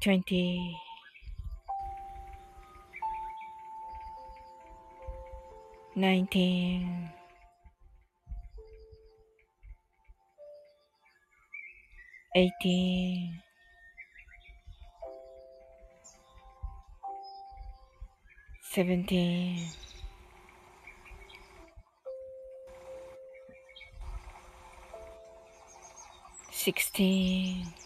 20 19 18 17 16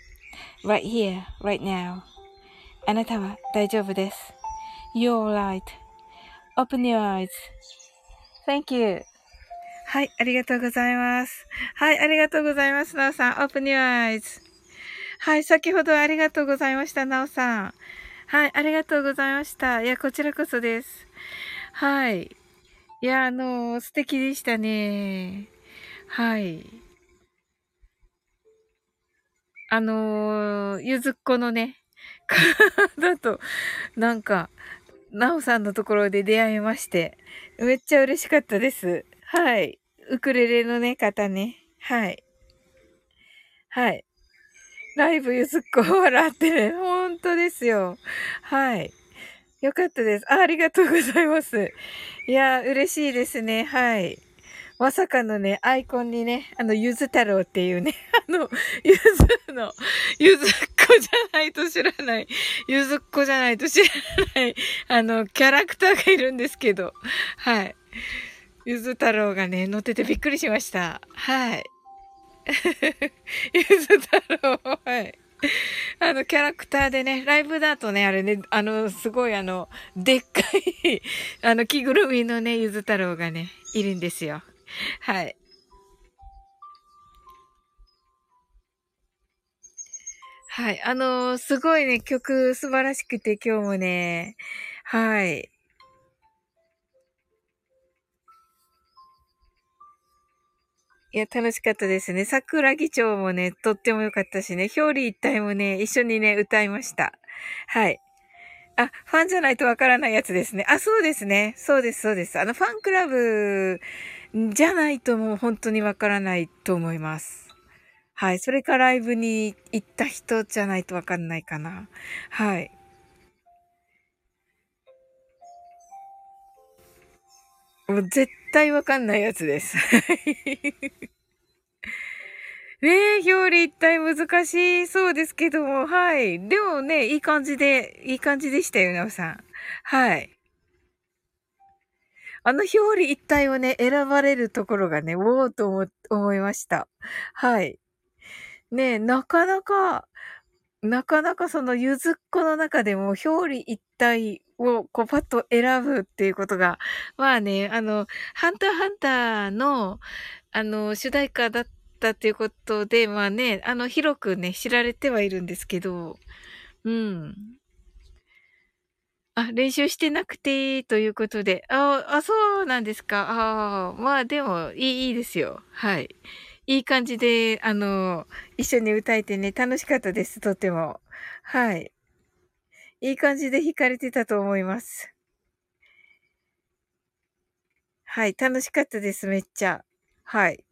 Right here, right now. あなたは大丈夫です。You're right.Open your eyes.Thank you. はい、ありがとうございます。はい、ありがとうございます、なおさん。Open your eyes. はい、先ほどありがとうございました、なおさん。はい、ありがとうございました。いや、こちらこそです。はい。いや、あのー、素敵でしたね。はい。あのー、ゆずっこのね、だと、なんか、なおさんのところで出会いまして、めっちゃ嬉しかったです。はい。ウクレレのね、方ね。はい。はい。ライブゆずっこ笑ってね、本当ですよ。はい。よかったです。あありがとうございます。いや、嬉しいですね。はい。まさかのね、アイコンにね、あの、ゆず太郎っていうね、あの、ゆずの、ゆずっこじゃないと知らない、ゆずっこじゃないと知らない、あの、キャラクターがいるんですけど、はい。ゆず太郎がね、乗っててびっくりしました。はい。ゆず太郎、はい。あの、キャラクターでね、ライブだとね、あれね、あの、すごいあの、でっかいあの、着ぐるみのね、ゆず太郎がね、いるんですよ。はい。はい。あのー、すごいね、曲素晴らしくて今日もね、はい。いや、楽しかったですね。桜木町もね、とっても良かったしね、表裏一体もね、一緒にね、歌いました。はい。あ、ファンじゃないとわからないやつですね。あ、そうですね。そうです、そうです。あの、ファンクラブじゃないともう本当にわからないと思います。はい。それかライブに行った人じゃないとわかんないかな。はい。もう絶対わかんないやつです。ね え、表裏一体難しそうですけども、はい。でもね、いい感じで、いい感じでしたよ、なおさん。はい。あの表裏一体をね、選ばれるところがね、おーと思、思いました。はい。ねなかなか、なかなかそのゆずっこの中でも表裏一体をこうパッと選ぶっていうことが、まあね、あの、ハンターハンターの、あの、主題歌だったっていうことで、まあね、あの、広くね、知られてはいるんですけど、うん。あ、練習してなくて、ということで。ああ、そうなんですか。ああ、まあでも、いい、いいですよ。はい。いい感じで、あの、一緒に歌えてね、楽しかったです、とても。はい。いい感じで弾かれてたと思います。はい、楽しかったです、めっちゃ。はい。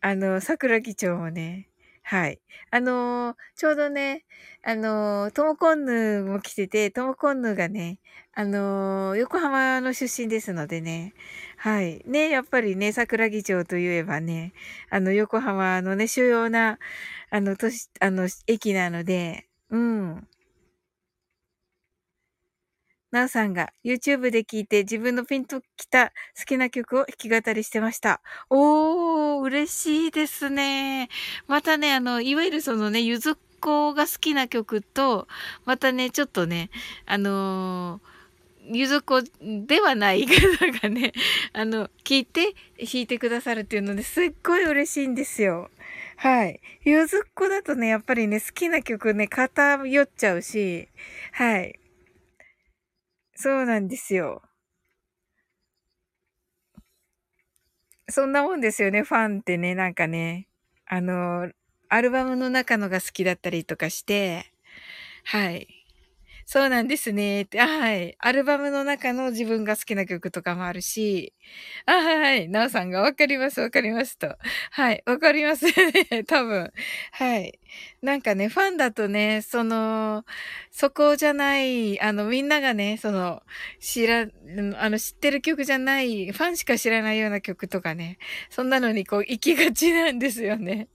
あの、桜木町もね、はい。あのー、ちょうどね、あのー、トモコンヌも来てて、トモコンヌがね、あのー、横浜の出身ですのでね、はい。ね、やっぱりね、桜木町といえばね、あの、横浜のね、主要な、あの、都市、あの、駅なので、うん。なおさんが YouTube で聞いて自分のピンときた好きな曲を弾き語りしてました。おー、嬉しいですね。またね、あの、いわゆるそのね、ゆずっ子が好きな曲と、またね、ちょっとね、あのー、ゆずっ子ではない 方がね、あの、聞いて弾いてくださるっていうのですっごい嬉しいんですよ。はい。ゆずっ子だとね、やっぱりね、好きな曲ね、偏っちゃうし、はい。そうなんですよ。そんなもんですよね、ファンってね、なんかね。あの、アルバムの中のが好きだったりとかして、はい。そうなんですね。はい。アルバムの中の自分が好きな曲とかもあるし、あ、はい。なおさんがわかります、わかりますと。はい。わかりますね。多分。はい。なんかね、ファンだとね、その、そこじゃない、あの、みんながね、その、知ら、あの、知ってる曲じゃない、ファンしか知らないような曲とかね、そんなのにこう、行きがちなんですよね。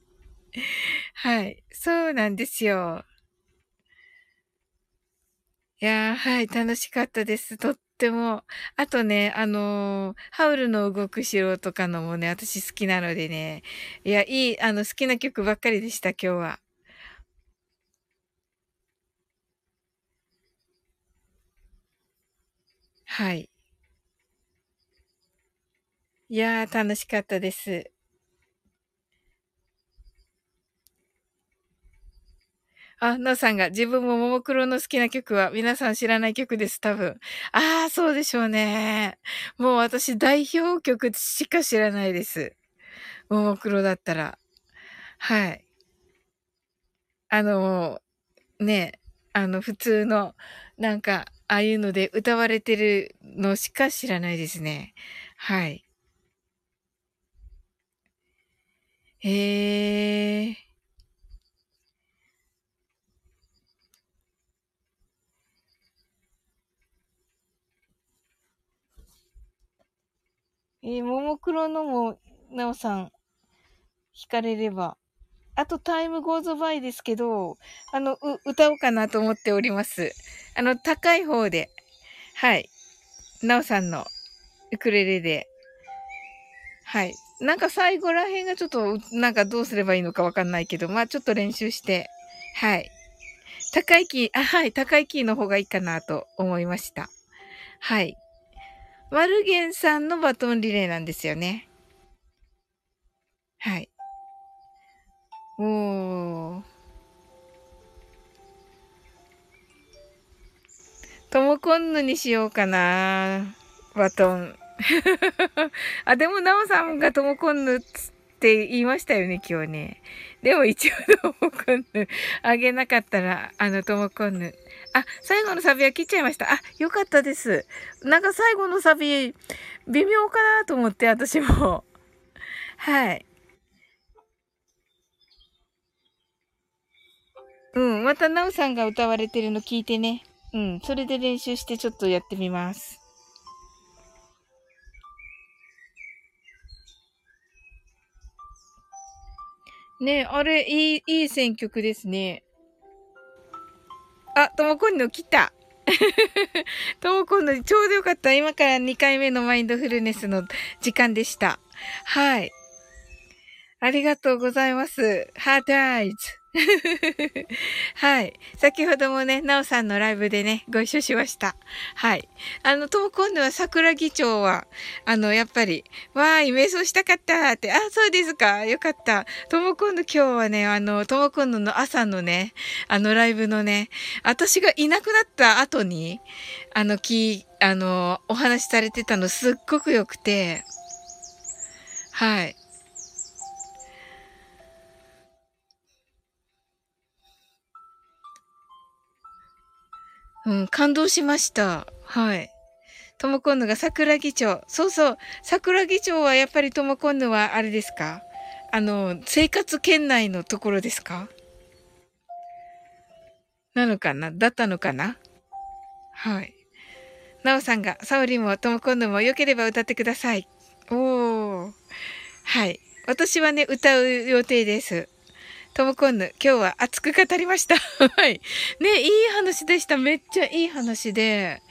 はい。そうなんですよ。いやー、はい、楽しかったです。とっても。あとね、あのー、ハウルの動く城とかのもね、私好きなのでね。いや、いい、あの、好きな曲ばっかりでした、今日は。はい。いやー、楽しかったです。あ、なおさんが自分もももクロの好きな曲は皆さん知らない曲です、多分。ああ、そうでしょうね。もう私代表曲しか知らないです。ももクロだったら。はい。あの、ね、あの、普通の、なんか、ああいうので歌われてるのしか知らないですね。はい。へえ。えー、ももクロのもなおさん、弾かれれば。あと、タイムゴーズバイですけど、あの、歌おうかなと思っております。あの、高い方で。はい。なおさんのウクレレで。はい。なんか最後ら辺がちょっと、なんかどうすればいいのかわかんないけど、まあちょっと練習して、はい。高いキー、あ、はい、高いキーの方がいいかなと思いました。はい。マルゲンさんのバトンリレーなんですよね。はい。おー。トモコンヌにしようかな。バトン。あ、でも、ナオさんがトモコンヌって言いましたよね、今日ね。でも一応トモコンヌあげなかったら、あのトモコンヌ。あ、最後のサビは切っちゃいました。あ、よかったです。なんか最後のサビ、微妙かなと思って、私も。はい。うん。また、ナオさんが歌われてるの聞いてね。うん。それで練習してちょっとやってみます。ねあれ、いい、いい選曲ですね。あ、ともこんの来た。ともこんのちょうどよかった。今から2回目のマインドフルネスの時間でした。はい。ありがとうございます。ハートアイズ。はい。先ほどもね、なおさんのライブでね、ご一緒しました。はい。あの、とも今度は桜議長は、あの、やっぱり、わーい、瞑想したかったって、あ、そうですか。よかった。とも今度今日はね、あの、とも今度の朝のね、あの、ライブのね、私がいなくなった後に、あの、き、あの、お話しされてたのすっごく良くて、はい。うん、感動しました。はい。ともこんぬが桜木町。そうそう。桜木町はやっぱりともこんぬはあれですか？あの、生活圏内のところですか？なのかな？だったのかな？はい。なおさんが、サオリもともこんぬも良ければ歌ってください。おー。はい。私はね、歌う予定です。ともこんぬ、今日は熱く語りました。はい。ね、いい話でした。めっちゃいい話で。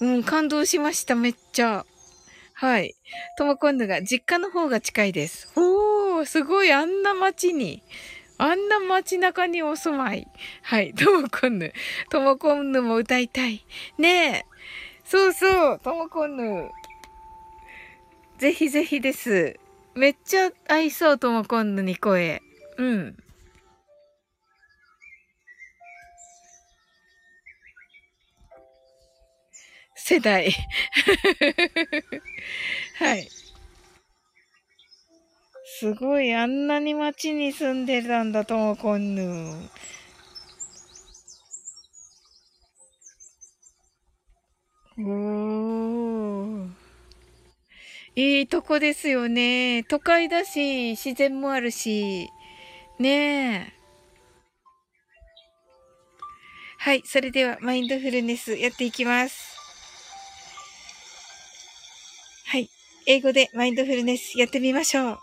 うん、感動しました。めっちゃ。はい。ともこんぬが実家の方が近いです。おー、すごい、あんな街に。あんな街中にお住まい。はい。ともこんぬ。ともこんぬも歌いたい。ねえ。そうそう。ともこんぬ。ぜひぜひです。めっちゃ合いそう、ともこんぬに声。うん。世代。はい。すごい、あんなに街に住んでたんだともこんぬ。おー。いいとこですよね。都会だし、自然もあるし。ねえ。はい。それでは、マインドフルネスやっていきます。英語でマインドフルネスやってみましょう。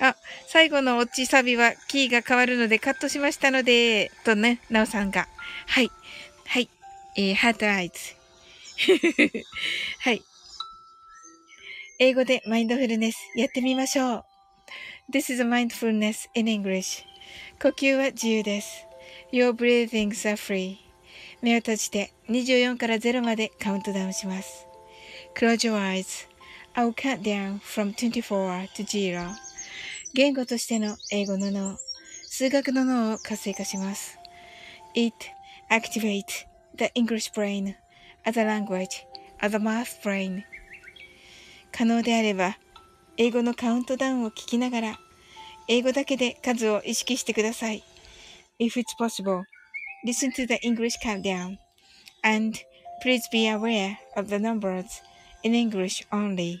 あ、最後のオチサビはキーが変わるのでカットしましたので、とね、なおさんが。はい。はい。えー、 heart eyes。はい。英語でマインドフルネスやってみましょう。This is mindfulness in English. 呼吸は自由です。Your breathings are free. 目を閉じて24から0までカウントダウンします。Close your eyes. I'll cut down from 24 to 0. 言語としての英語の脳、数学の脳を活性化します。It activates the English brain as a language, as a math brain. 可能であれば、英語のカウントダウンを聞きながら、英語だけで数を意識してください。If it's possible, listen to the English countdown and please be aware of the numbers in English only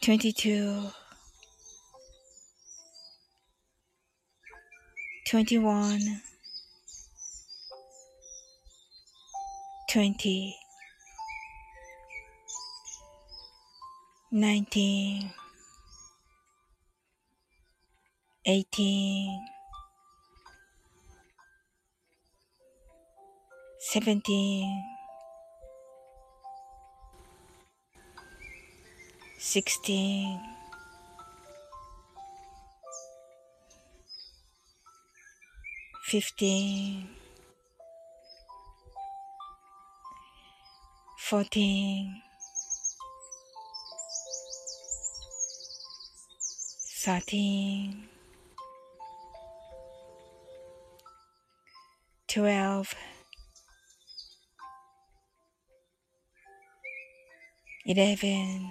22 21 20 19 18 17 sixteen, fifteen, fourteen, thirteen, twelve, eleven,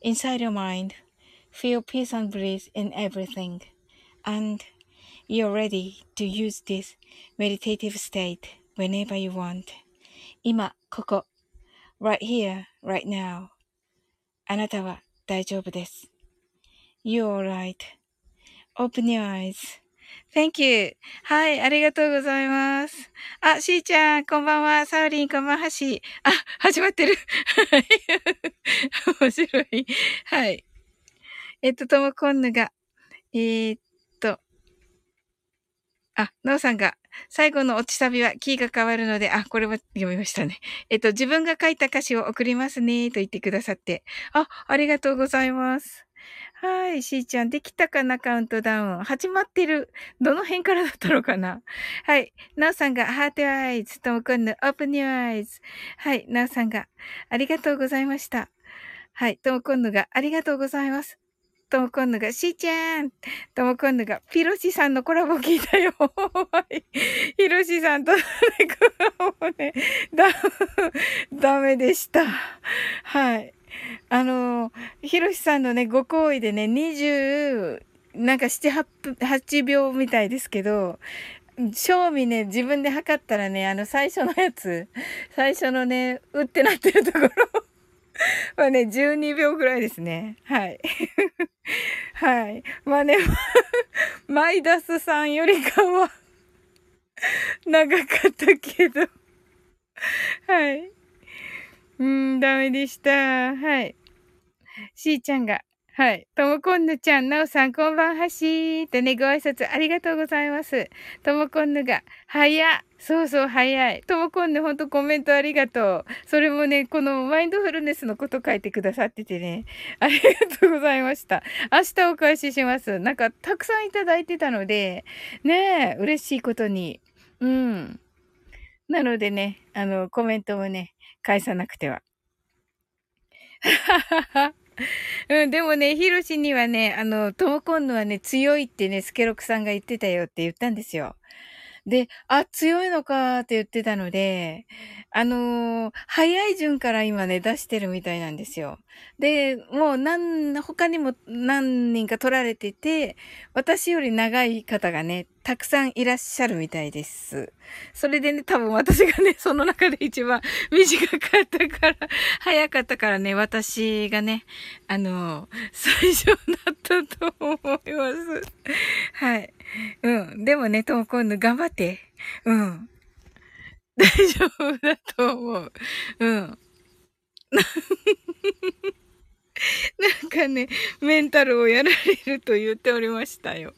inside your mind. Feel peace and breeze in everything. And you're ready to use this meditative state whenever you want. 今、ここ。right here, right now. あなたは大丈夫です。You're alright.Open your Thank you. はい、ありがとうございます。あ、しーちゃん、こんばんは。サウリン、こんばんはし。あ、始まってる。面白い。はい。えっと、ともこんぬが、えー、っと、あ、なおさんが、最後の落ちサビはキーが変わるので、あ、これは読みましたね。えっと、自分が書いた歌詞を送りますね、と言ってくださって。あ、ありがとうございます。はい、しーちゃん、できたかなカウントダウン。始まってる。どの辺からだったのかな？はい。なおさんが、 heart eyes。ともこんぬ、 open your eyes。はい。なおさんが、ありがとうございました。はい。ともこんぬが、ありがとうございます。ともこんぬが、しーちゃんともこんぬが、ピロシさんのコラボ聞いたよ。ひろしさんとコラボね、だ、ダメでした。はい。あの、ひろしさんのね、ご好意でね、20、なんか7、8秒みたいですけど、賞味ね、自分で測ったらね、あの最初のやつ、最初のね、うってなってるところ まあね、12秒ぐらいですね。はい。はい。まあね、マイダスさんよりかは長かったけどはい。うん、ダメでした。はい。しーちゃんが、はい。ともこんぬちゃん、なおさん、こんばんはしーとね、ご挨拶ありがとうございます。ともこんぬが、早っ。そうそう、早い。ともこんぬ、ほんとコメントありがとう。それもね、このマインドフルネスのこと書いてくださっててね、ありがとうございました。明日お返しします。なんか、たくさんいただいてたので、ねえ、嬉しいことに。うん。なのでね、あの、コメントもね、返さなくては。うん、でもね、ヒロシにはね、あの、トモコンヌはね、強いってね、スケロクさんが言ってたよって言ったんですよ。で、あ、強いのかって言ってたので、あのー、早い順から今ね、出してるみたいなんですよ。で、もう何、他にも何人か取られてて、私より長い方がね、たくさんいらっしゃるみたいです。それでね、多分私がね、その中で一番短かったから、早かったからね、私がね、あの、最初だったと思います。はい。うん。でもね、とも今度頑張って。うん。大丈夫だと思う。うん。なんかね、メンタルをやられると言っておりましたよ。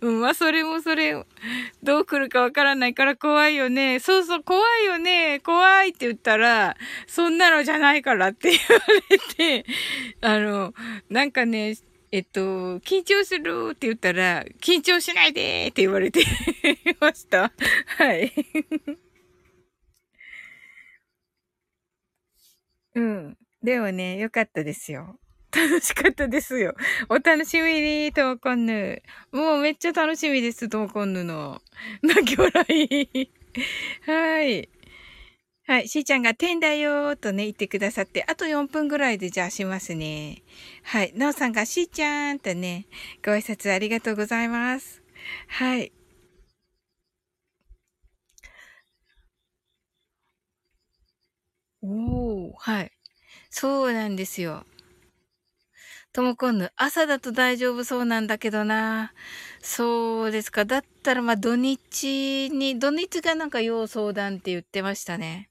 うん、まあそれもそれ、どう来るかわからないから怖いよね。そうそう、怖いよね。怖いって言ったら、そんなのじゃないからって言われて、あの、なんかね、えっと、緊張するって言ったら、緊張しないでって言われて ました。はい。うん。でもね、よかったですよ。楽しかったですよ。お楽しみに、ともこんぬ。もうめっちゃ楽しみです、ともこんぬの。泣き笑い。はい。はい。しーちゃんが天だよーとね、言ってくださって、あと4分ぐらいでじゃあしますね。はい。なおさんがしーちゃんとね、ご挨拶ありがとうございます。はい。おー、はい。そうなんですよ。ともこんぬ、朝だと大丈夫そうなんだけどな。そうですか。だったら、ま土日に、土日がなんか要相談って言ってましたね。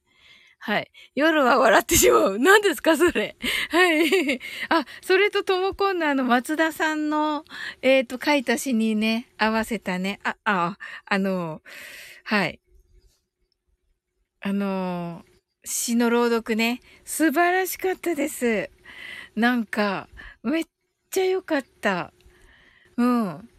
はい。夜は笑ってしまう。何ですか、それ。はい。あ、それとともこんのあの、松田さんの、えっ、ー、と、書いた詩にね、合わせたね。あ、あ、あの、はい。あの、詩の朗読ね、素晴らしかったです。なんか、めっちゃ良かった。うん。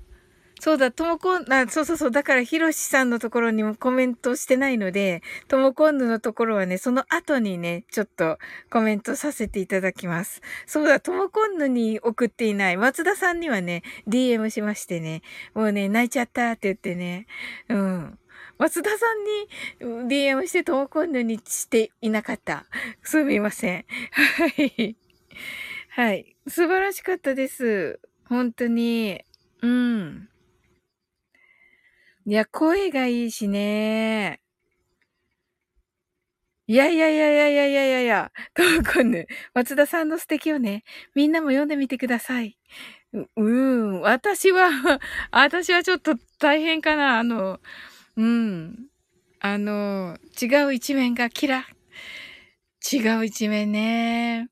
そうだ、ともこん、あ、そうそうそう。だから、ひろしさんのところにもコメントしてないので、ともこんぬのところはね、その後にね、ちょっとコメントさせていただきます。そうだ、ともこんぬに送っていない、松田さんにはね、DM しましてね、もうね、泣いちゃったって言ってね、うん。松田さんに DM してともこんぬにしていなかった。すみません。はい。はい。素晴らしかったです。本当に。うん。いや、声がいいしね。いやいやいやいやいやいやいやいや、トーコンヌ、松田さんの素敵よね。みんなも読んでみてください。う、うん、私は、私はちょっと大変かな。あの、うん。あの、違う一面がキラ。違う一面ね。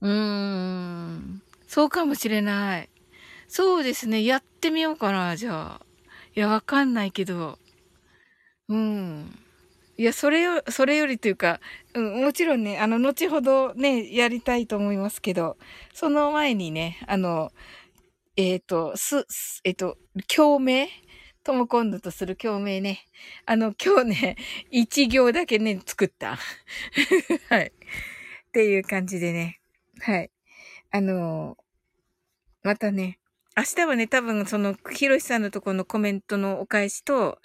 うーん。そうかもしれない。そうですね。やってみようかな、じゃあ。いや、わかんないけど。うん。いや、それよ、それよりというか、うん、もちろんね、あの、後ほどね、やりたいと思いますけど、その前にね、あの、えっ、ー、と、す、えっ、ー、と、共鳴？とも今度とする共鳴ね。あの、今日ね、一行だけね、作った。はい。っていう感じでね。はい。あのまたね、明日はね、多分その、ひろしさんのところのコメントのお返しと、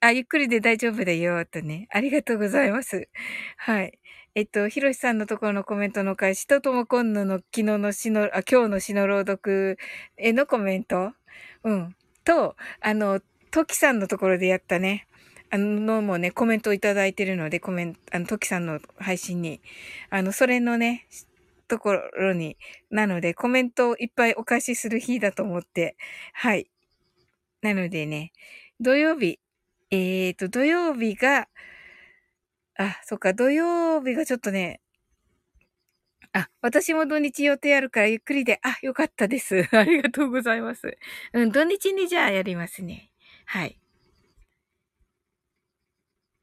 あ、ゆっくりで大丈夫だよ、とね。ありがとうございます。はい。えっと、ひろしさんのところのコメントのお返しと、ともこんのの昨日の詩の、あ、今日の詩の朗読へのコメント。うん。と、あの、トキさんのところでやったね。あのもね、コメントをいただいてるので、コメント、あの、トキさんの配信に。あの、それのね、ところに、なのでコメントをいっぱいお貸しする日だと思って、はい。なのでね、土曜日、えーと、土曜日が、あ、そっか、土曜日がちょっとね、あ、私も土日予定あるからゆっくりで、あ、よかったです。ありがとうございます。うん、土日にじゃあやりますね。はい。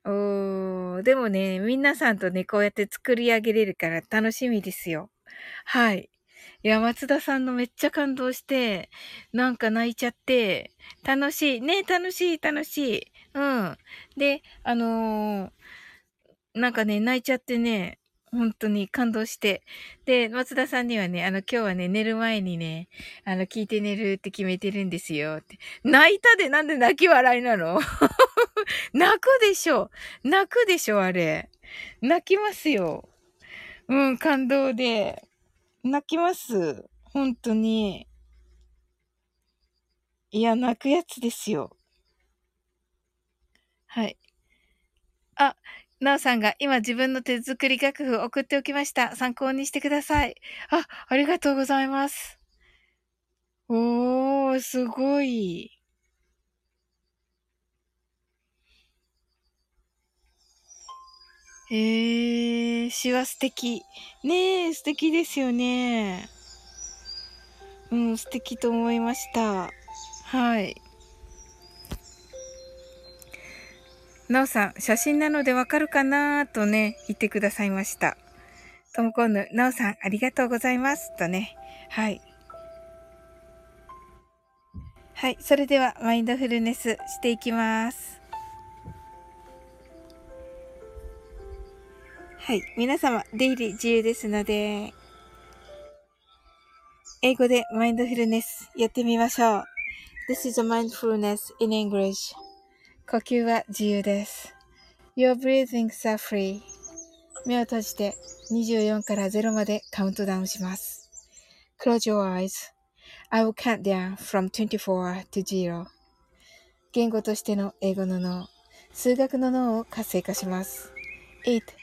おー、でもね、皆さんとね、こうやって作り上げれるから楽しみですよ。はい。いや、松田さんのめっちゃ感動して、なんか泣いちゃって、楽しい。ね、楽しい、楽しい。うん。で、あのー、なんかね、泣いちゃってね、本当に感動して。で、松田さんにはね、あの、今日はね、寝る前にね、あの、聞いて寝るって決めてるんですよ。って。泣いたでなんで泣き笑いなの？泣くでしょ泣くでしょあれ。泣きますよ。うん、感動で。泣きます。本当に。いや、泣くやつですよ。はい。あ、なおさんが今自分の手作り楽譜送っておきました。参考にしてください。あ、ありがとうございます。おー、すごい。えー、詩は素敵。ねえ、素敵ですよね。うん、素敵と思いました。はい。なおさん、写真なのでわかるかなとね、言ってくださいました。ともこんぬ、なおさん、ありがとうございます。とね。はい。はい。それでは、マインドフルネスしていきます。はい。皆様、出入り自由ですので、英語でマインドフルネスやってみましょう。This is a mindfulness in English. 呼吸は自由です。Your breathings are free. 目を閉じて24から0までカウントダウンします。Close your eyes.I will count down from 24 to 0. 言語としての英語の脳、数学の脳を活性化します。8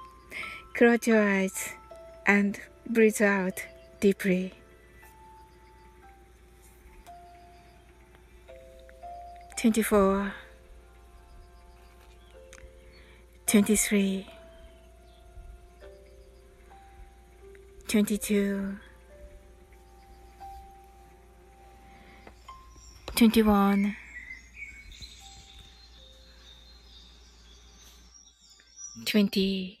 Close your eyes and breathe out deeply. Twenty four, twenty three, twenty two, twenty one. 20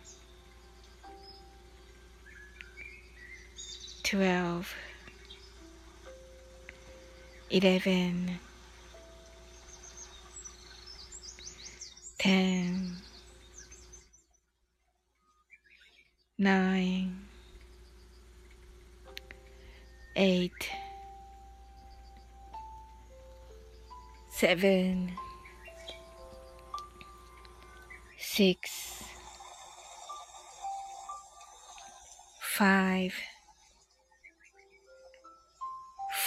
12 11 10 9 8 7 6 5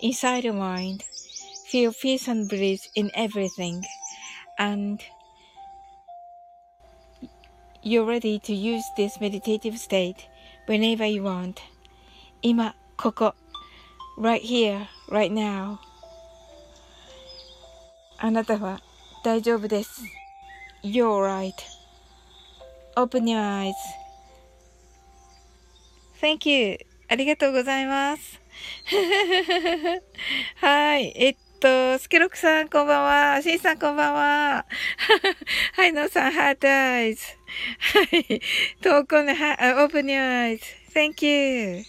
inside your mind feel peace and bliss in everything. And you're ready to use this meditative state whenever you want. 今、ここ、right here, right now. あなたは大丈夫です。You're right.Open your eyes.Thank you. ありがとうございます。 はい。えっと、スケロクさん、こんばんは。シンさん、こんばんは。はい、ノーさん、 heart eyes。はい。投稿の、は、 open your eyes。Thank you.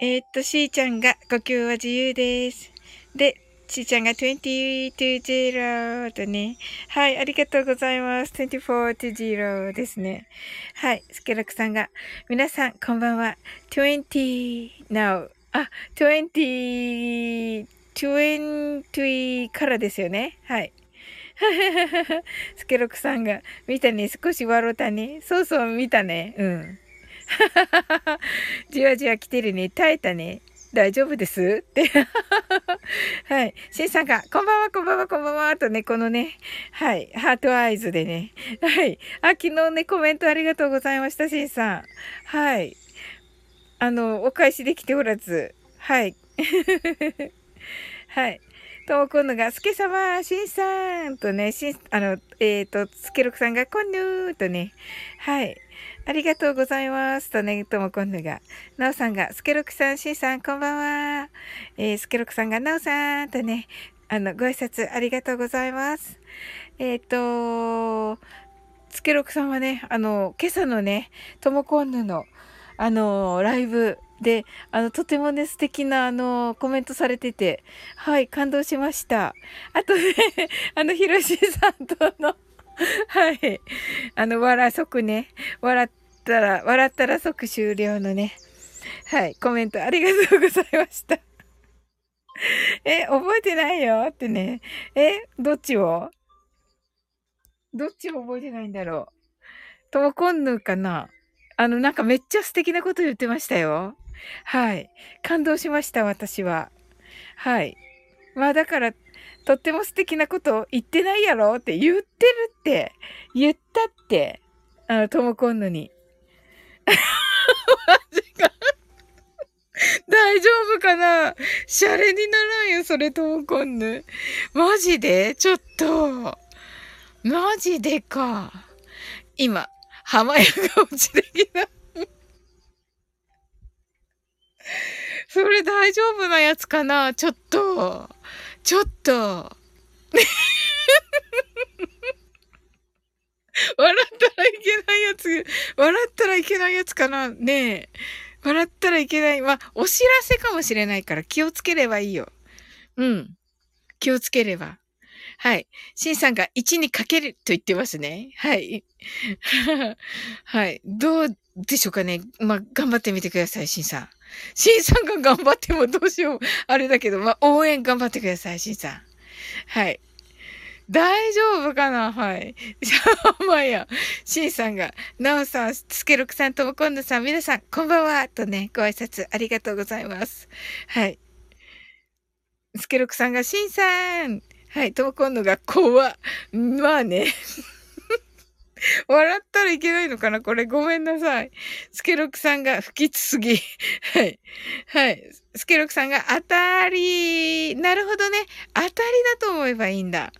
えっと、しーちゃんが、呼吸は自由です。で、ちーちゃんが2020とね。はい、ありがとうございます。24 to 0ですね。はい、スケロクさんが、皆さん、こんばんは。20 now あ、20、20からですよね。はい。スケロクさんが、見たね。少し笑ったね。そうそう、見たね。うん。じわじわ来てるね。耐えたね。大丈夫です？って。はい。シンさんが、こんばんは、こんばんは、こんばんは、とね、このね、はい、ハートアイズでね。はい。あ、昨日ね、コメントありがとうございました、シンさん。はい。あの、お返しできておらず、はい。はい。とも今度が、すけさま、しんさんとね、しん、あの、えっ、ー、と、すけろくさんが、こんぬーとね、はい。ありがとうございます。とね、ともこんぬが。なおさんが、すけろくさん、しんさん、こんばんは。えー、すけろくさんが、なおさんとね、あの、ご挨拶ありがとうございます。えっ、ー、と、すけろくさんはね、あの、今朝のね、ともこんぬの、あの、ライブで、あの、とてもね、素敵な、あの、コメントされてて、はい、感動しました。あとね、あの、ひろしさんとの はい、あの、笑、即ね、笑ったら、笑ったら即終了のね、はい、コメントありがとうございました。え、覚えてないよってね。え、どっちを？どっちを覚えてないんだろう。ともこんぬかな？あの、なんかめっちゃ素敵なこと言ってましたよ。はい。感動しました、私は。はい。まあだから、とっても素敵なこと言ってないやろって言ってるって、言ったって、あの、ともこんのに。マジか。大丈夫かな？シャレにならんよ、それともこんぬ。マジで？ちょっと。マジでか。今、浜屋が落ちてきた。それ大丈夫なやつかな？ちょっと。ちょっと。笑ったらいけないやつ、笑ったらいけないやつかな？ねえ。笑ったらいけない。まあ、お知らせかもしれないから気をつければいいよ。うん。気をつければ。はい。シンさんが1にかけると言ってますね。はい。はい。どうでしょうかね。まあ、頑張ってみてください、シンさん。シンさんが頑張ってもどうしよう。あれだけど、まあ、応援頑張ってください、シンさん。はい。大丈夫かな？はい。まあや、シンさんが、ナオさん、スケロクさんともコンヌさん、皆さん、こんばんはとね、ご挨拶ありがとうございます。はい。スケロクさんが、シンさんはい、ともコンヌが、怖まあね。笑ったらいけないのかな？これごめんなさい。スケロクさんが不吉すぎ。はい。はい。スケロクさんが当たり。なるほどね。当たりだと思えばいいんだ。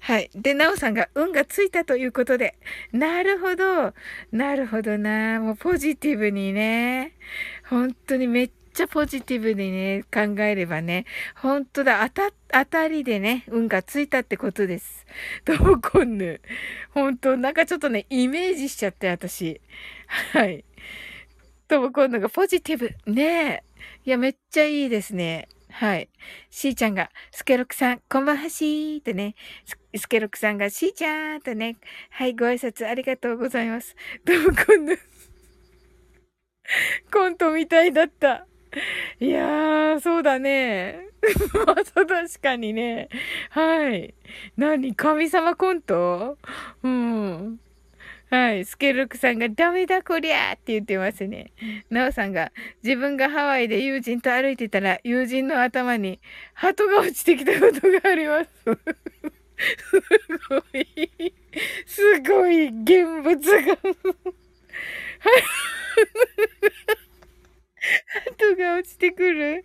はい。で、なおさんが運がついたということで。なるほど。なるほどな。もうポジティブにね。本当にめっちゃポジティブにね、考えればね、本当だ、当た、当たりでね、運がついたってことです。どうこんぬ。本当なんかちょっとね、イメージしちゃって、私。はい。とも今度がポジティブ。ねえ。いや、めっちゃいいですね。はい。しーちゃんが、スケロクさん、こんばんはしーとね、スケロクさんが、しーちゃんとね、はい、ご挨拶ありがとうございます。どうも今度、コントみたいだった。いやー、そうだね。まあ、確かにね。はい。何神様コント？うん。はい。スケルクさんがダメだこりゃーって言ってますね。ナオさんが自分がハワイで友人と歩いてたら友人の頭に鳩が落ちてきたことがあります。すごい。すごい現物が。鳩が落ちてくる。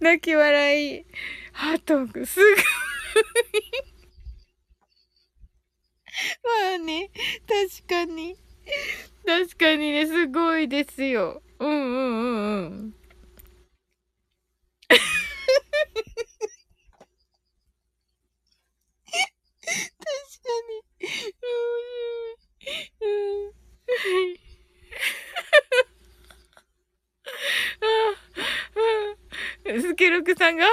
泣き笑い。鳩、すごい。まあね、確かに。確かにね、すごいですよ。うんうんうんうん。確かに。うん。うん。はい。スケロクさんが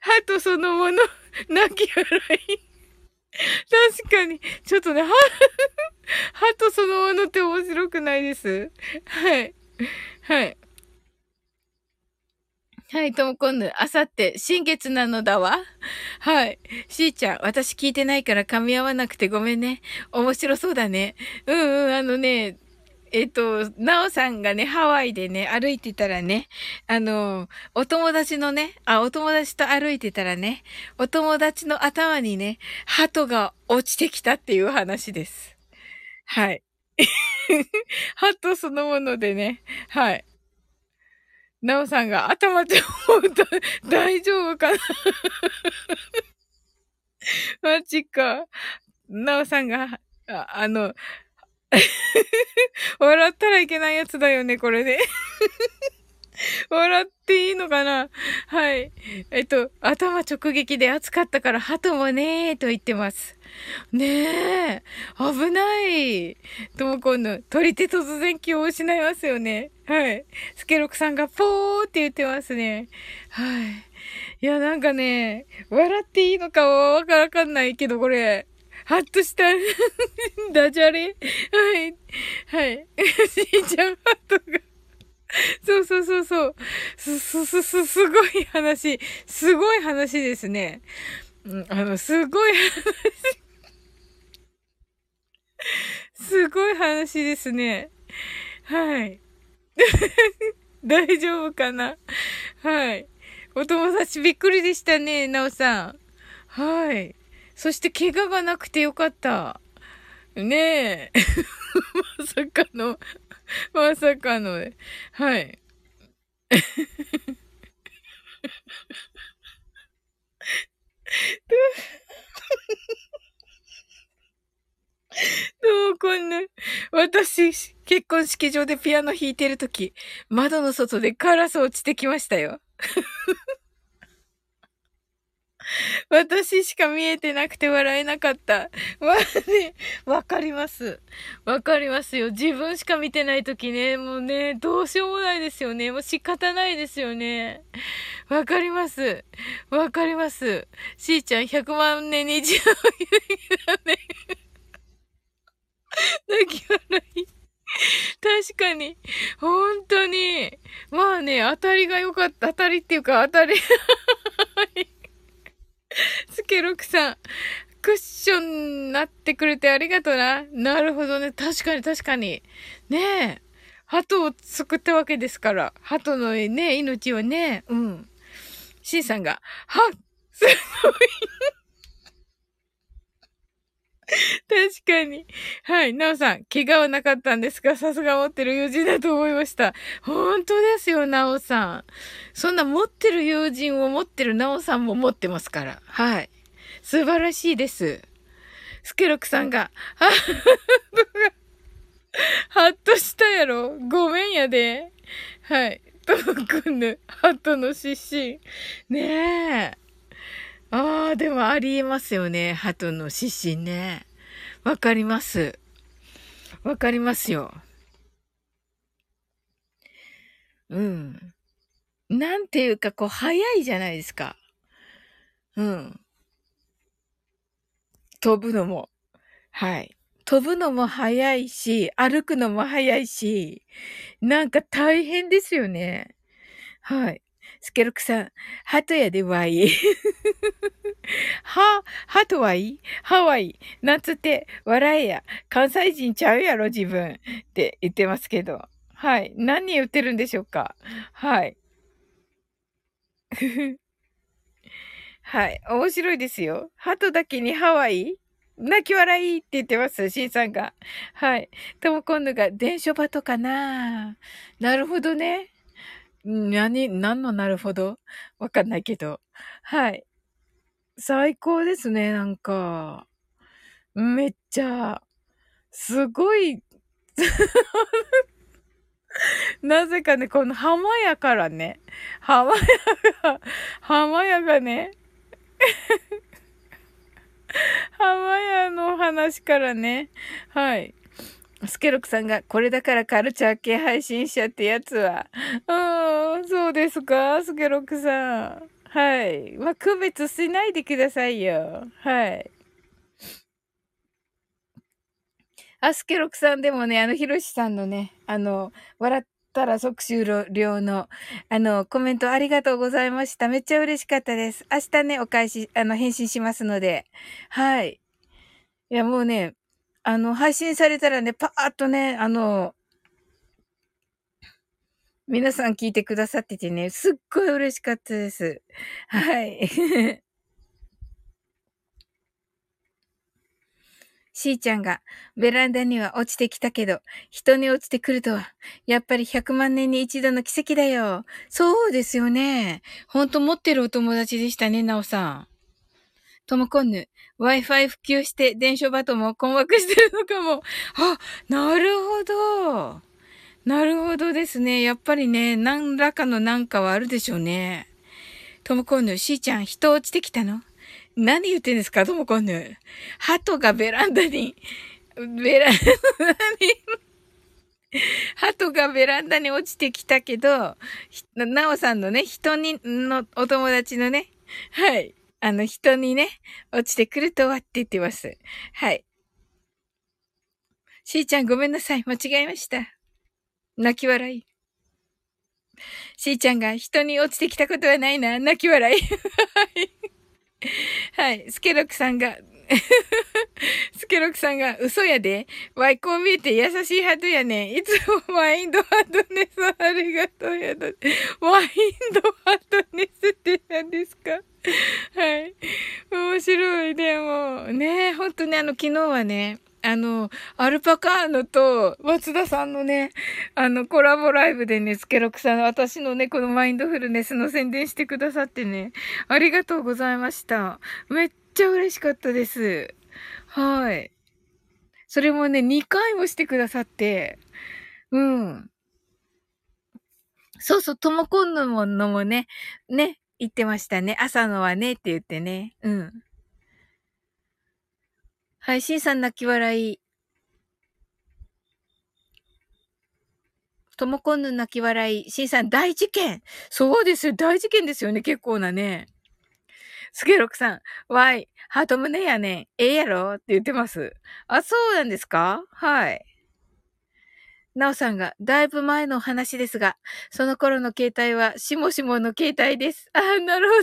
ハトそのもの、泣き笑い。確かに。ちょっとね、ハ、ハトそのものって面白くないです。はい。はい。はい、ともこんぬ、あさって、新月なのだわ。はい。しーちゃん、私聞いてないから噛み合わなくてごめんね。面白そうだね。うんうん、あのね、えっと、なおさんがね、ハワイでね、歩いてたらね、あの、お友達のね、あ、お友達と歩いてたらね、お友達の頭にね、鳩が落ちてきたっていう話です。はい。鳩そのものでね、はい。なおさんが頭って 大丈夫かな？マジか。なおさんが、ああの、笑ったらいけないやつだよね、これで。笑っていいのかな？はい。えっと、頭直撃で暑かったから鳩もねーと言ってます。ねえ、危ない。ともこんの、鳥手突然気を失いますよね。はい。スケロクさんがポーって言ってますね。はい。いや、なんかね、笑っていいのかはわからんないけど、これ、ハッとした。ダジャレはい。はい。しーちゃんハットが。そうそうそうそう。す、す、す、す、すごい話。すごい話ですね。うん、あの、すごい話。すごい話ですね。はい。大丈夫かな？はい。お友達びっくりでしたね、なおさん。はい。そして怪我がなくてよかった。ねえ。まさかの、まさかの、はい。どうこんな、私、結婚式場でピアノ弾いてるとき、窓の外でカラス落ちてきましたよ。私しか見えてなくて笑えなかった。まあね、わかります。わかりますよ。自分しか見てないときね、もうね、どうしようもないですよね。もう仕方ないですよね。わかります。わかります。しーちゃん100万年に一度だね。泣き笑い。確かに。本当に。まあね、当たりが良かった。当たりっていうか当たり。スケロクさん、クッションなってくれてありがとうな。なるほどね。確かに確かに。ねえ。鳩を救ったわけですから。鳩のね、命はね。うん。シンさんが、はっすごい 確かに。はい。なおさん、怪我はなかったんですが、さすが持ってる友人だと思いました。本当ですよ、なおさん。そんな持ってる友人を持ってるなおさんも持ってますから。はい。素晴らしいです。スケロクさんが、は ハッとしたやろ？ごめんやで。はい。トークンヌ、ハットの失神。ねえ。ああ、でもありえますよね。鳩の失神ね。わかります。わかりますよ。うん。なんていうか、こう、早いじゃないですか。うん。飛ぶのも。はい。飛ぶのも早いし、歩くのも早いし、なんか大変ですよね。はい。スケロクさん、鳩やでわい。は、はとはい？いハワイ。なんつって、笑えや。関西人ちゃうやろ、自分。って言ってますけど。はい。何言ってるんでしょうか？はい。はい。面白いですよ。鳩だけにハワイ？泣き笑いって言ってます、シンさんが。はい。とも今度が電書バトかななるほどね。何、何のなるほど？わかんないけど。はい。最高ですね、なんか。めっちゃ、すごい、なぜかね、この浜屋からね、浜屋が、浜屋がね、浜屋の話からね、はい。スケロクさんが、これだからカルチャー系配信者ってやつは。うん、そうですか？スケロクさん。はい。まあ、区別しないでくださいよ。はい。アスケロクさんでもね、あの、ヒロシさんのね、あの、笑ったら即終了の、あの、コメントありがとうございました。めっちゃ嬉しかったです。明日ね、お返し、あの、返信しますので。はい。いや、もうね、あの、配信されたらね、パーッとね、あの、皆さん聞いてくださっててね、すっごい嬉しかったです。はい。しーちゃんが、ベランダには落ちてきたけど、人に落ちてくるとは、やっぱり100万年に一度の奇跡だよ。そうですよね。ほんと持ってるお友達でしたね、なおさん。ともこんぬ、Wi-Fi 普及して電書バトも困惑してるのかも。あ、なるほど。なるほどですね。やっぱりね、何らかのなんかはあるでしょうね。ともこんぬ、しーちゃん、人落ちてきたの？何言ってんですかともこんぬ。鳩がベランダに、ベランダに、鳩がベランダに落ちてきたけど、なおさんのね、人に、の、お友達のね、はい。あの、人にね、落ちてくるとはって言ってます。はい。しーちゃんごめんなさい。間違えました。泣き笑い。しーちゃんが人に落ちてきたことはないな。泣き笑い。はい。スケロクさんが、スケロクさんが嘘やで。ワイこう見えて優しいハートやね。いつもマインドハートネスありがとうやだ。マインドハートネスって何ですか？はい。面白い。でも、ね、ほんとね、あの、昨日はね、あの、アルパカーノと松田さんのね、あの、コラボライブでね、スケロクさん、私のね、このマインドフルネスの宣伝してくださってね、ありがとうございました。めっちゃ嬉しかったです。はい。それもね、2回もしてくださって、うん。そうそう、ともこんのものもね、ね、言ってましたね。朝のはねって言ってね。うん。はい、シンさん泣き笑い。ともこんぬ泣き笑い。シンさん大事件。そうですよ。大事件ですよね。結構なね。スケロクさん。わい。ハート胸やねん。ええやろ？って言ってます。あ、そうなんですか？はい。なおさんが、だいぶ前の話ですが、その頃の携帯は、しもしもの携帯です。あ、なるほ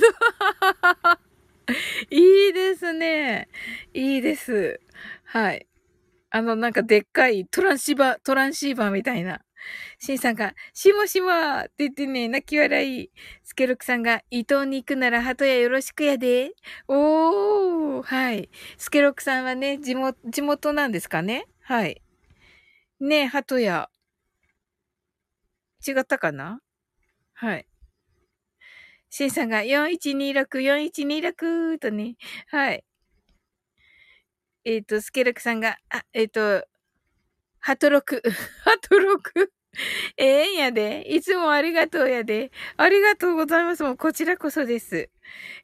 ど。いいですね。いいです。はい。あの、なんかでっかいトランシーバー、トランシーバーみたいな。シンさんが、しもしもって言ってね、泣き笑い。スケロクさんが、伊藤に行くなら鳩屋よろしくやで。おー、はい。スケロクさんはね、地元、地元なんですかねはい。ねえ、鳩屋。違ったかなはい。シンさんが4126、4126とね、はい。えっ、ー、と、スケルクさんが、あ、えっ、ー、と、ハトロク、ハトロク。ええんやで。いつもありがとうやで。ありがとうございます。もうこちらこそです。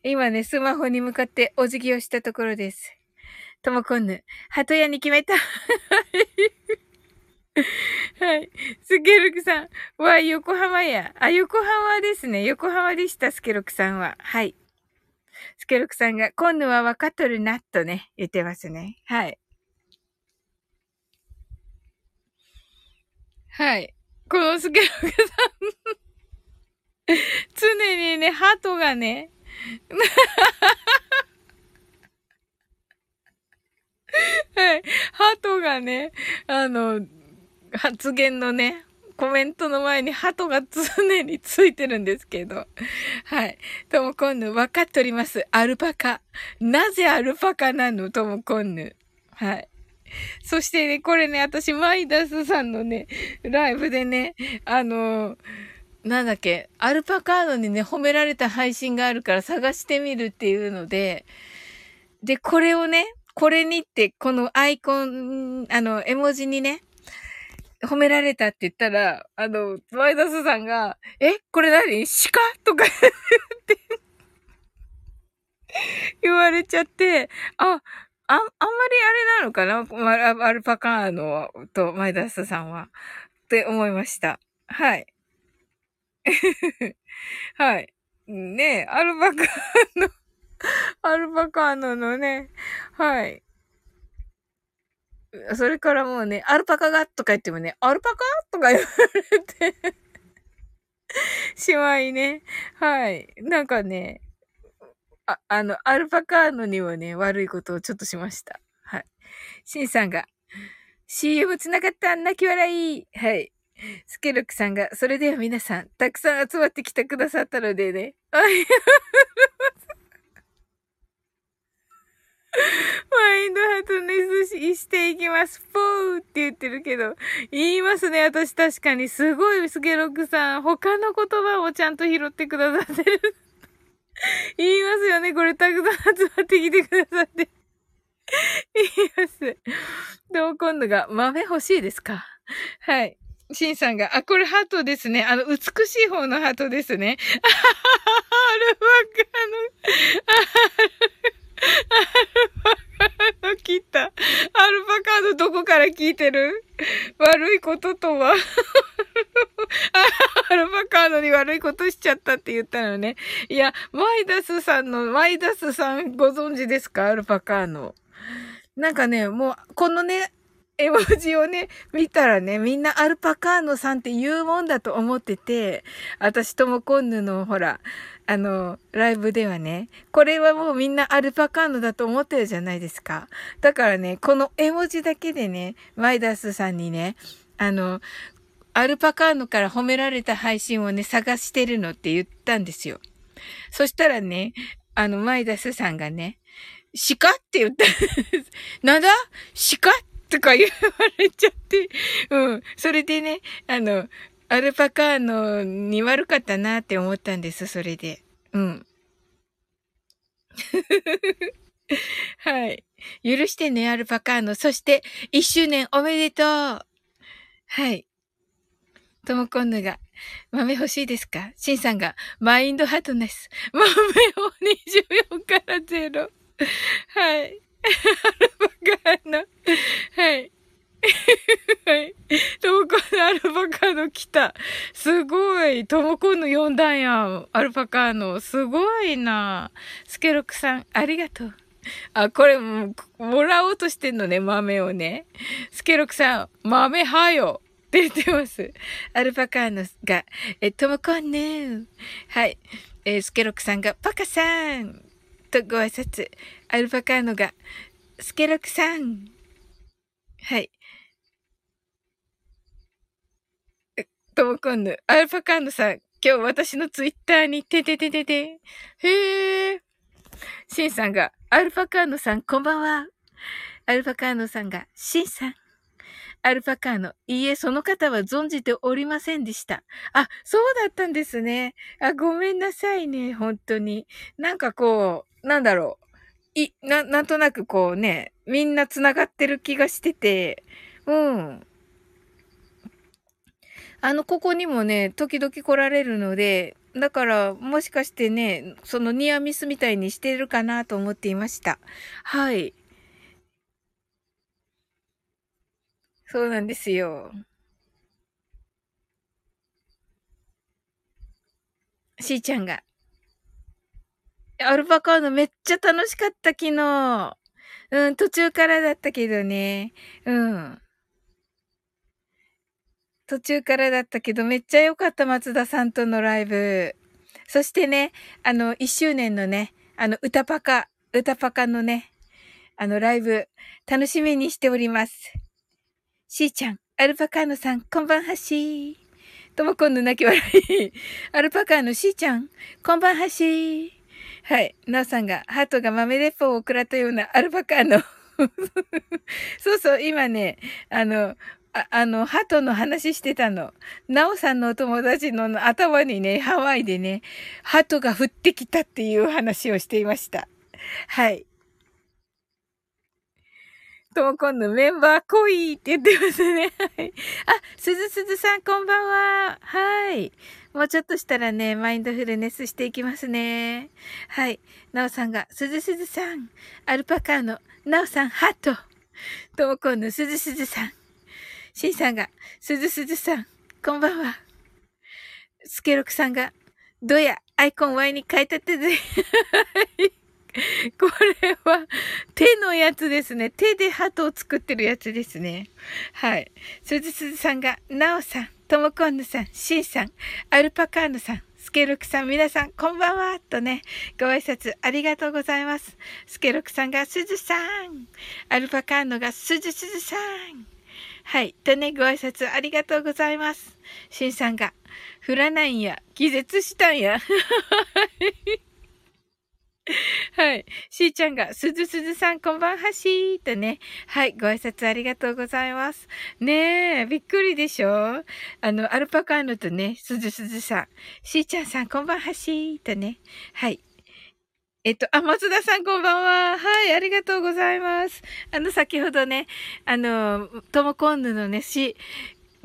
今ね、スマホに向かってお辞儀をしたところです。ともこんぬ、鳩屋に決めた。はい。スケルクさん。は、横浜や。あ、横浜ですね。横浜でした、スケルクさんは。はい。スケルクさんが、今度は分かっとるな、とね、言ってますね。はい。はい。このスケロクさん常にね、ハトがねはい。ハトがね、あの、発言のね、コメントの前にハトが常についてるんですけど。はい。ともこんぬ、わかっております。アルパカ。なぜアルパカなの？ともこんぬ。はい。そしてね、これね、私、マイダスさんのね、ライブでね、あのなんだっけ、アルパカーノにね、褒められた配信があるから探してみるっていうので、で、これをね、これにって、このアイコン、あの、絵文字にね、褒められたって言ったら、あの、マイダスさんが、え、これ何？鹿？とかっ て言われちゃって、あ、あ、あんまりあれなのかな？アルパカーノとマイダスさんは。って思いました。はい。はい。ねえ、アルパカーノアルパカーノのね、はい。それからもうね、アルパカがとか言ってもね、アルパカとか言われてしまいね。はい。なんかね、あ、あの、アルパカーノにもね、悪いことをちょっとしました。はい。シンさんが、CM 繋がった泣き笑いはい。スケルクさんが、それでは皆さん、たくさん集まってきてくださったのでね。ありがとうござい。マインドハートネスしていきます。ポーって言ってるけど、言いますね。私確かに。すごい、スケロックさん。他の言葉をちゃんと拾ってくださってる。言いますよね。これたくさん集まってきてくださって。言います。どう今度が豆欲しいですか？はい。シンさんが、あ、これハトですね。あの、美しい方のハトですね。あははは、あるわかの、アルパカ 切った。アルパカードどこから聞いてる？悪いこととは？アルパカーノに悪いことしちゃったって言ったのね。いや、マイダスさんの、マイダスさんご存知ですか？アルパカーノ。なんかね、もう、このね、絵文字をね、見たらね、みんなアルパカーノさんって言うもんだと思ってて、私ともコンヌのほら、あの、ライブではね、これはもうみんなアルパカーノだと思ってるじゃないですか。だからね、この絵文字だけでね、マイダスさんにね、あの、アルパカーノから褒められた配信をね、探してるのって言ったんですよ。そしたらね、あの、マイダスさんがね、鹿？って言った。なんだ？鹿？とか言われちゃって、うん。それでね、あの、アルパカーノに悪かったなって思ったんです、それで。うん。はい。許してね、アルパカーノ。そして、一周年おめでとうはい。ともこんぬが、豆欲しいですか？シンさんが、マインドハートネス。豆を24から0。はい。アルパカーノ。はい。はい。トモコのアルパカーノ来た？すごい。トモコの呼んだんや。アルパカーノ。すごいな。スケロクさん、ありがとう。あ、これも、もらおうとしてんのね、豆をね。スケロクさん、豆はよ。って言ってます。アルパカーノが、え、トモコンヌはい。えー、スケロクさんが、パカさんとご挨拶。アルパカーノが、スケロクさんはい。ともこんぬ。アルパカーノさん、今日私のツイッターに、ててててて。へえ。シンさんが、アルパカーノさん、こんばんは。アルパカーノさんが、シンさん。アルパカーノ。いいえ、その方は存じておりませんでした。あ、そうだったんですね。あ、ごめんなさいね、本当に。なんかこう、なんだろう。い、な、なんとなくこうね、みんな繋がってる気がしてて、うん。あの、ここにもね、時々来られるので、だから、もしかしてね、そのニアミスみたいにしてるかなと思っていました。はい。そうなんですよ。しーちゃんが。アルパカーノめっちゃ楽しかった昨日。うん、途中からだったけどね。うん。途中からだったけど、めっちゃ良かった、松田さんとのライブ。そしてね、あの、一周年のね、あの、歌パカ、歌パカのね、あの、ライブ、楽しみにしております。しーちゃん、アルパカーノさん、こんばんはしー。ともこんの泣き笑い。アルパカーノしーちゃん、こんばんはしー。はい。なおさんが、ハートが豆鉄砲を食らったようなアルパカーノ。そうそう、今ね、あの、ああの、鳩の話してたの。なおさんのお友達の頭にね、ハワイでね、鳩が降ってきたっていう話をしていました。はい。とも今度メンバー濃いって言ってますね。はい。あ、すずすずさんこんばんは。はい。もうちょっとしたらね、マインドフルネスしていきますね。はい。なおさんが、すずすずさん、アルパカーの、なおさん、ハート。ともこんの、すずすずさん。しんさんが、すずすずさん、こんばんは。スケロクさんが、どや、アイコン Y に変えたってぜ。これは手のやつですね。手でハトを作ってるやつですね。はい。すずすずさんが、なおさん、ともこんぬさん、しんさん、アルパカーヌさん、スケロクさん、皆さん、こんばんは、とね、ご挨拶ありがとうございます。スケロクさんが、すずさん、アルパカーヌが、すずすずさん。はい。とね、ご挨拶ありがとうございます。しんさんが、降らないんや、気絶したんや。はい。しーちゃんが、すずすずさん、こんばんはしーとね。はい。ご挨拶ありがとうございます。ねえ、びっくりでしょ？あの、アルパカーノとね、すずすずさん。しーちゃんさん、こんばんはしーとね。はい。えっと、あ、松田さんこんばんは。はい、ありがとうございます。あの、先ほどね、あの、トモコンヌのね、詩、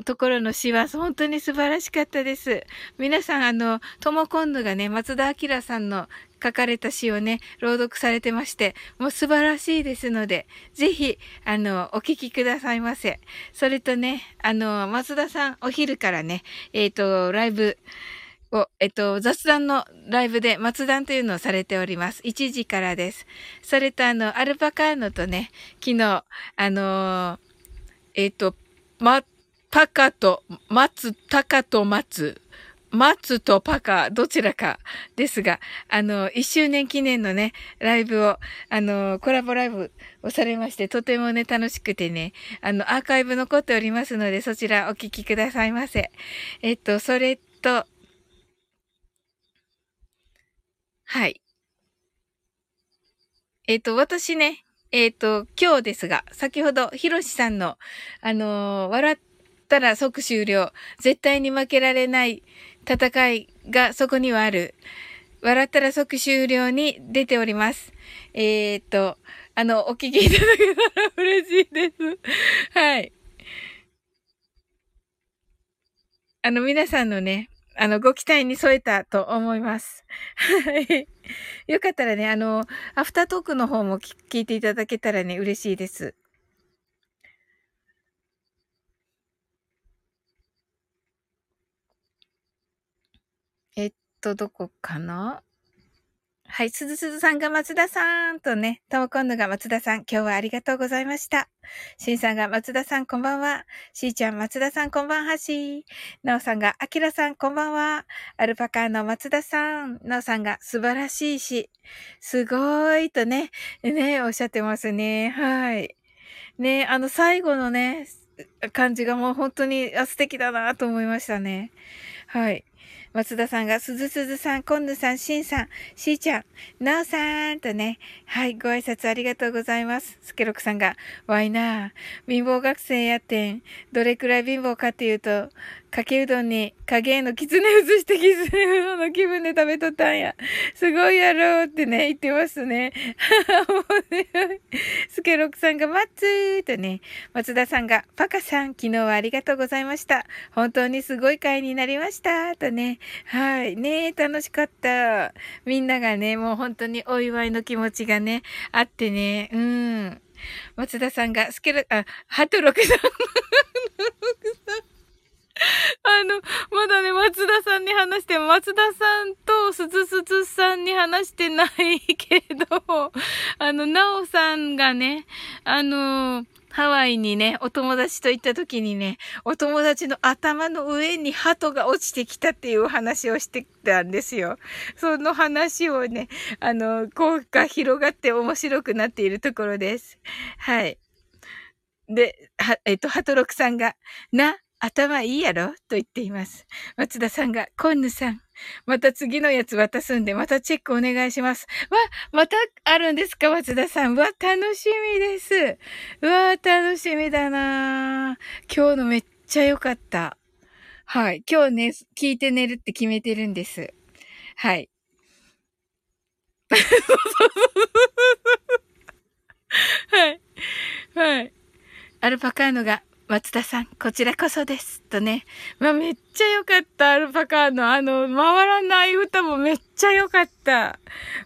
ところの詩は本当に素晴らしかったです。皆さん、あの、トモコンヌがね、松田明さんの書かれた詩をね、朗読されてまして、もう素晴らしいですので、ぜひ、あの、お聞きくださいませ。それとね、あの、松田さん、お昼からね、えっ、ー、と、ライブ、を、えっと、雑談のライブで松談というのをされております。1時からです。それとあの、アルパカーノとね、昨日、あのえっと、ま、パカと、松、タカと松、松とパカ、どちらかですが、あの、一周年記念のね、ライブを、あの、コラボライブをされまして、とてもね、楽しくてね、あの、アーカイブ残っておりますので、そちらお聞きくださいませ。えっと、それと、はい。えっ、と、私ね、えっ、と、今日ですが、先ほど、ひろしさんの、あの、笑ったら即終了。絶対に負けられない戦いがそこにはある。笑ったら即終了に出ております。えっ、と、あの、お聞きいただけたら嬉しいです。はい。あの、皆さんのね、あの、ご期待に添えたと思います。はい。よかったらね、あの、アフタートークの方も聞いていただけたらね、嬉しいです。えっと、どこかな？はい、すずすずさんが松田さんとね、ともこんぬが松田さん、今日はありがとうございました。しんさんが松田さんこんばんは。しーちゃん松田さんこんばんはしなおさんがあきらさんこんばんは。アルパカの松田さん。なおさんが素晴らしいし、すごいとね、ね、おっしゃってますね。はい。ね、あの最後のね、感じがもう本当に素敵だなと思いましたね。はい。松田さんが、すずすずさん、こんぬさん、しんさん、しーちゃん、なおさんとね、はい、ご挨拶ありがとうございます。すけろくさんが、ワイナー貧乏学生やってん。どれくらい貧乏かっていうと、かけうどんに影絵の狐移して狐うどんの気分で食べとったんや。すごいやろうってね、言ってますね。もうねスケロクさんがマッツーとね、松田さんがパカさん、昨日はありがとうございました。本当にすごい回になりました。とね、はい。ね楽しかった。みんながね、もう本当にお祝いの気持ちがね、あってね、うん。松田さんが、スケロ、あ、ハトロクさん。あの、まだね、松田さんに話して、松田さんと鈴鈴さんに話してないけど、あの、なおさんがね、あの、ハワイにね、お友達と行った時にね、お友達の頭の上に鳩が落ちてきたっていう話をしてたんですよ。その話をね、あの、効果広がって面白くなっているところです。はい。で、は、えっと、ハトロクさんが、な、頭いいやろ？と言っています。松田さんが、コンヌさん。また次のやつ渡すんで、またチェックお願いします。わ、またあるんですか？松田さん。わ、楽しみです。うわ、楽しみだな今日のめっちゃ良かった。はい。今日ね、聞いて寝るって決めてるんです。はい。はい。はい。アルパカーノが松田さん、こちらこそです。とね。まあ、めっちゃ良かった。アルパカのあの、回らない歌もめっちゃ良かった。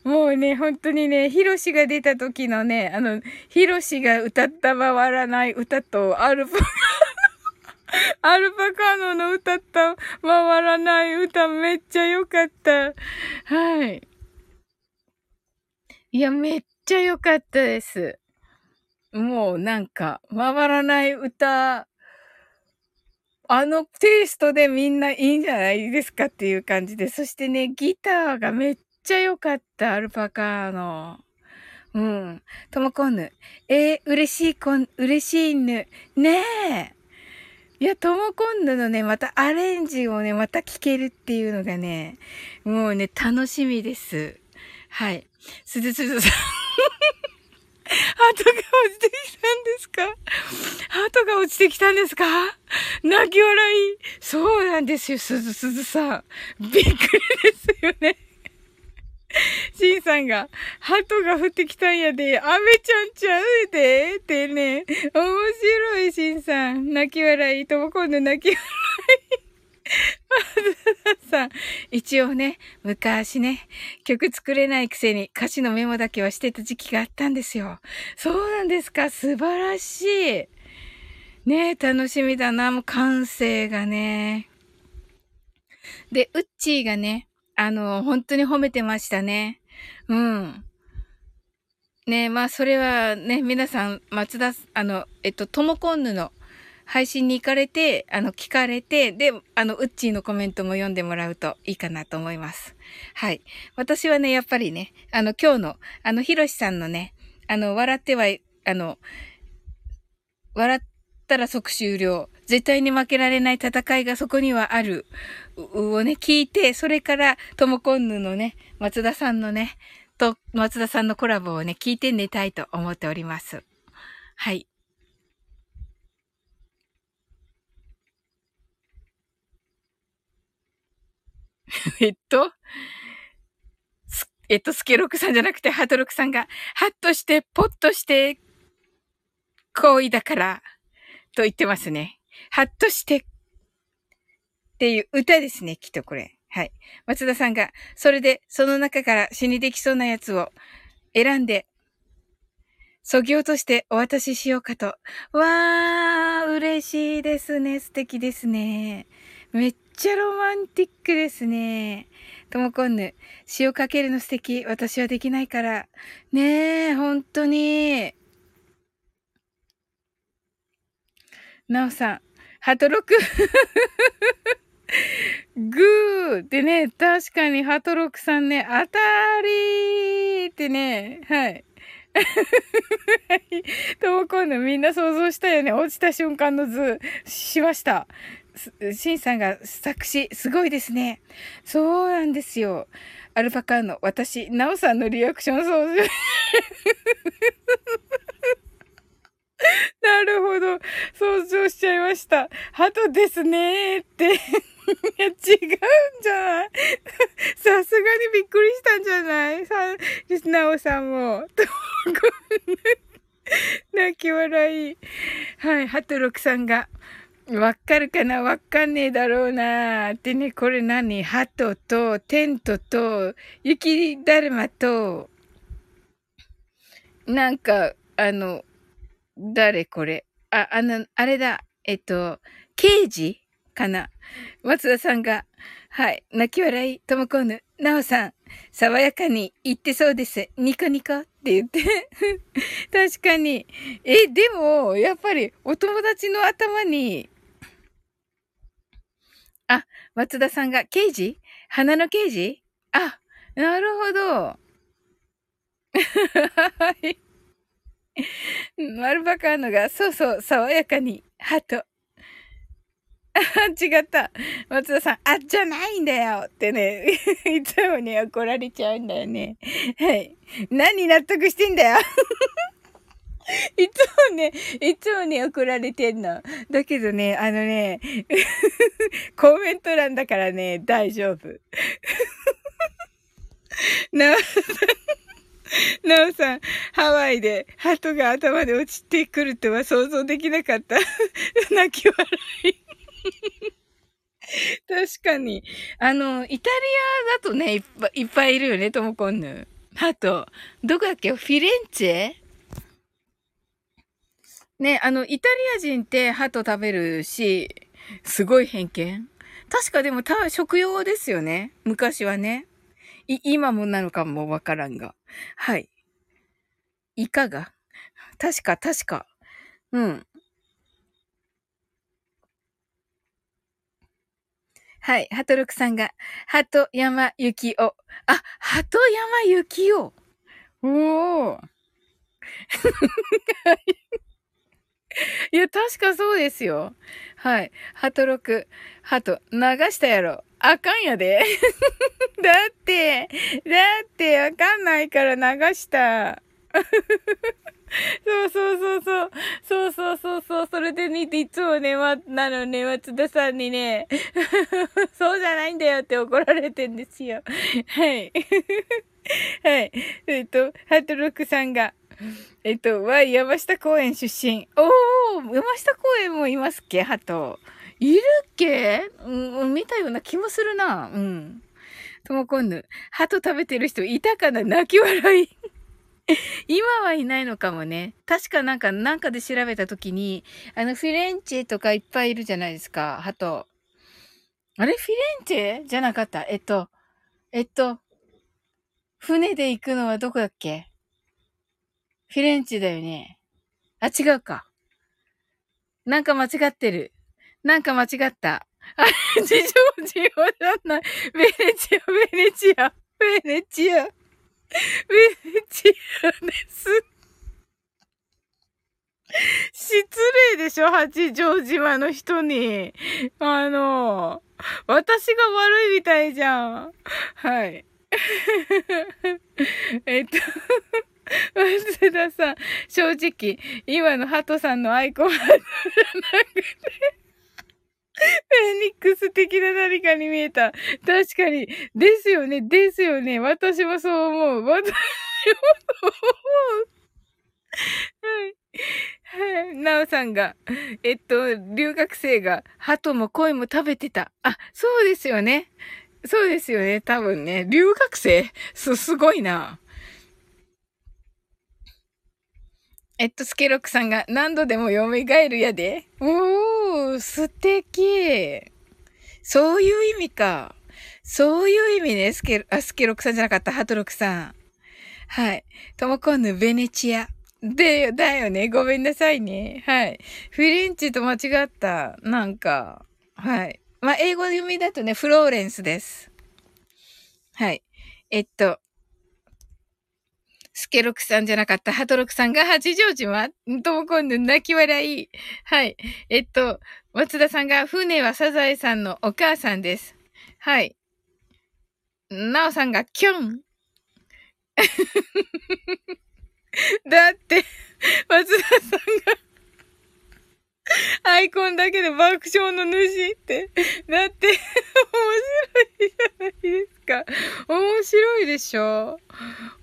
もうね、本当にね、ヒロシが出た時のね、あの、ヒロシが歌った回らない歌と、アルパカ アルパカーノの歌った回らない歌めっちゃ良かった。はい。いや、めっちゃ良かったです。もうなんか、回らない歌、あのテイストでみんないいんじゃないですかっていう感じで。そしてね、ギターがめっちゃ良かった、アルパカの。うん。ともこんぬ。えー、嬉しいこん、嬉しいぬ。ねえ。いや、ともこんぬのね、またアレンジをね、また聴けるっていうのがね、もうね、楽しみです。はい。すずすずさん。ハートが落ちてきたんですか？ハートが落ちてきたんですか？泣き笑い。そうなんですよ、すずすずさん。びっくりですよね。シンさんが、ハトが降ってきたんやで、アメちゃんちゃうで、ってね。面白い、シンさん。泣き笑い。とも今度泣き笑い。さん、一応ね、昔ね、曲作れないくせに歌詞のメモだけはしてた時期があったんですよ。そうなんですか素晴らしい。ね楽しみだな、もう感性がね。で、ウッチーがね、あの、本当に褒めてましたね。うん。ねまあ、それはね、皆さん、松田、あの、えっと、トモコンヌの配信に行かれて、あの、聞かれて、で、あの、ウッチーのコメントも読んでもらうといいかなと思います。はい。私はね、やっぱりね、あの、今日の、あの、ヒロシさんのね、あの、笑っては、あの、笑ったら即終了。絶対に負けられない戦いがそこにはある。をね、聞いて、それから、ともこんぬのね、松田さんのね、と、松田さんのコラボをね、聞いて寝たいと思っております。はい。えっと、えっと、スケロクさんじゃなくて、ハトロクさんが、ハッとして、ポッとして、行為だから、と言ってますね。ハッとして、っていう歌ですね、きっとこれ。はい。松田さんが、それで、その中から死にできそうなやつを選んで、そぎ落としてお渡ししようかと。わー、嬉しいですね。素敵ですね。めっちゃロマンティックですね。ともこんぬ。塩かけるの素敵。私はできないから。ねえ、本当に。なおさん。ハトロク。グーってね、確かにハトロックさんね、当たりーってね、はい。ともこんぬみんな想像したよね。落ちた瞬間の図、しました。シンさんが作詞、すごいですね。そうなんですよ。アルパカーの私、ナオさんのリアクション想像。なるほど。想像しちゃいました。ハトですねって。いや、違うんじゃない？さすがにびっくりしたんじゃない？さ、ナオさんも。泣き笑い。はい、ハトロクさんが。わかるかな？わかんねえだろうなってね、これ何？ハトと、テントと、雪だるまと、なんか、あの、誰これ？あ、あの、あれだ、えっと、刑事かな？松田さんが、はい、泣き笑い、ともこぬ、なおさん、爽やかに言ってそうです。ニコニコ。って言って。確かに。え、でも、やっぱりお友達の頭に、松田さんが、刑事？花の刑事？あ、なるほど。はい。丸バカーノが、そうそう、爽やかに、ハト。違った。松田さん、あ、じゃないんだよってね、いつもね、怒られちゃうんだよね。はい。何納得してんだよ いつもね、いつもね、怒られてんの。だけどね、あのね、コメント欄だからね、大丈夫。なおさん、なおさん、ハワイで鳩が頭で落ちてくるとは想像できなかった。泣き笑い。確かに。あの、イタリアだとね、いっぱいいっぱいいるよね、トモコンヌ。あと、どこだっけ？フィレンチェ？ね、あの、イタリア人って鳩食べるし、すごい偏見確かでもた、食用ですよね。昔はね。い、今もなのかもわからんが。はい。いかが？確か、確か。うん。はい。ハトロクさんが、ハト山幸お。あ、ハト山幸お。おー。いや、確かそうですよ。はい。ハトロク、ハト、流したやろ。あかんやで。だって、だって、わかんないから流した。そうそうそうそう。そうそうそうそう。それでね、いつもね、ま、なのね、松田さんにね、そうじゃないんだよって怒られてんですよ。はい。はい。えっと、ハトロックさんが、えっと、Y 山下公園出身。おー、山下公園もいますっけ？ハト。いるっけ？うん、見たような気もするな。うん。ともこんぬ。鳩食べてる人いたかな？泣き笑い。今はいないのかもね。確かなんか、なんかで調べたときに、あの、フィレンチェとかいっぱいいるじゃないですか、鳩。あれ？フィレンチェ？じゃなかった。えっと、えっと、船で行くのはどこだっけ？フィレンチェだよね。あ、違うか。なんか間違ってる。なんか間違った。あ、事情事情じゃない。ベネチア、ベネチア、ベネチア。ベネチアです。失礼でしょ八丈島の人に。あの、私が悪いみたいじゃん。はい。えっと松田さん、正直、今のハトさんのアイコンはなくて、フェニックス的な何かに見えた。確かに。ですよね、ですよね。私もそう思う。私もそう思う。はい。はい。なおさんが、えっと、留学生が、鳩も恋も食べてた。あ、そうですよね。そうですよね。多分ね。留学生？す、すごいな。えっと、スケロックさんが何度でも蘇るやで。おー、素敵。そういう意味か。そういう意味ね、スケ、あ、スケロックさんじゃなかった、ハトロックさん。はい。トモコンヌ、ベネチア。で、だよね。ごめんなさいね。はい。フィレンチと間違った。なんか。はい。まあ、英語読みだとね、フローレンスです。はい。えっと、スケロクさんじゃなかった、ハトロクさんが八丈島とも今度泣き笑い。はい。えっと、松田さんが、船はサザエさんのお母さんです。はい。なおさんが、キョン。だって、松田さんがアイコンだけで爆笑の主って。だって、面白いじゃないですか。面白いでしょ？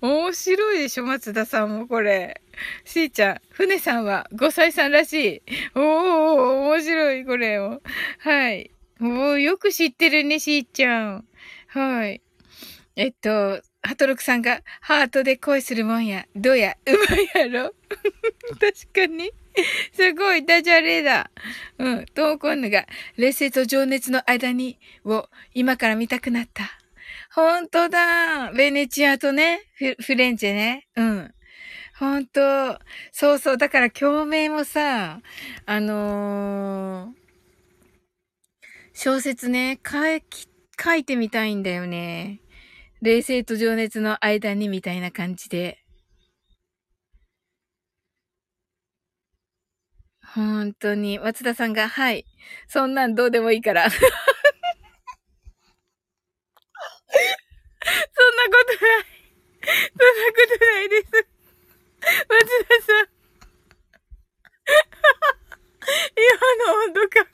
面白いでしょ？松田さんもこれ。しーちゃん、船さんは5歳さんらしい。おー、面白い、これを。はい。もうよく知ってるね、しーちゃん。はい。えっと、ハトロクさんが、ハートで恋するもんや。どうや、うまいやろ？確かに。すごい、ダジャレだ。うん。トーコンヌが、冷静と情熱の間に、を、今から見たくなった。ほんとだ。ベネチアとね、フフレンチェね。うん。ほんと。そうそう。だから共鳴もさ、あのー、小説ね、書い、書いてみたいんだよね。冷静と情熱の間にみたいな感じで。本当に。松田さんが、はい。そんなんどうでもいいから。そんなことない。そんなことないです。松田さん。今の温度感。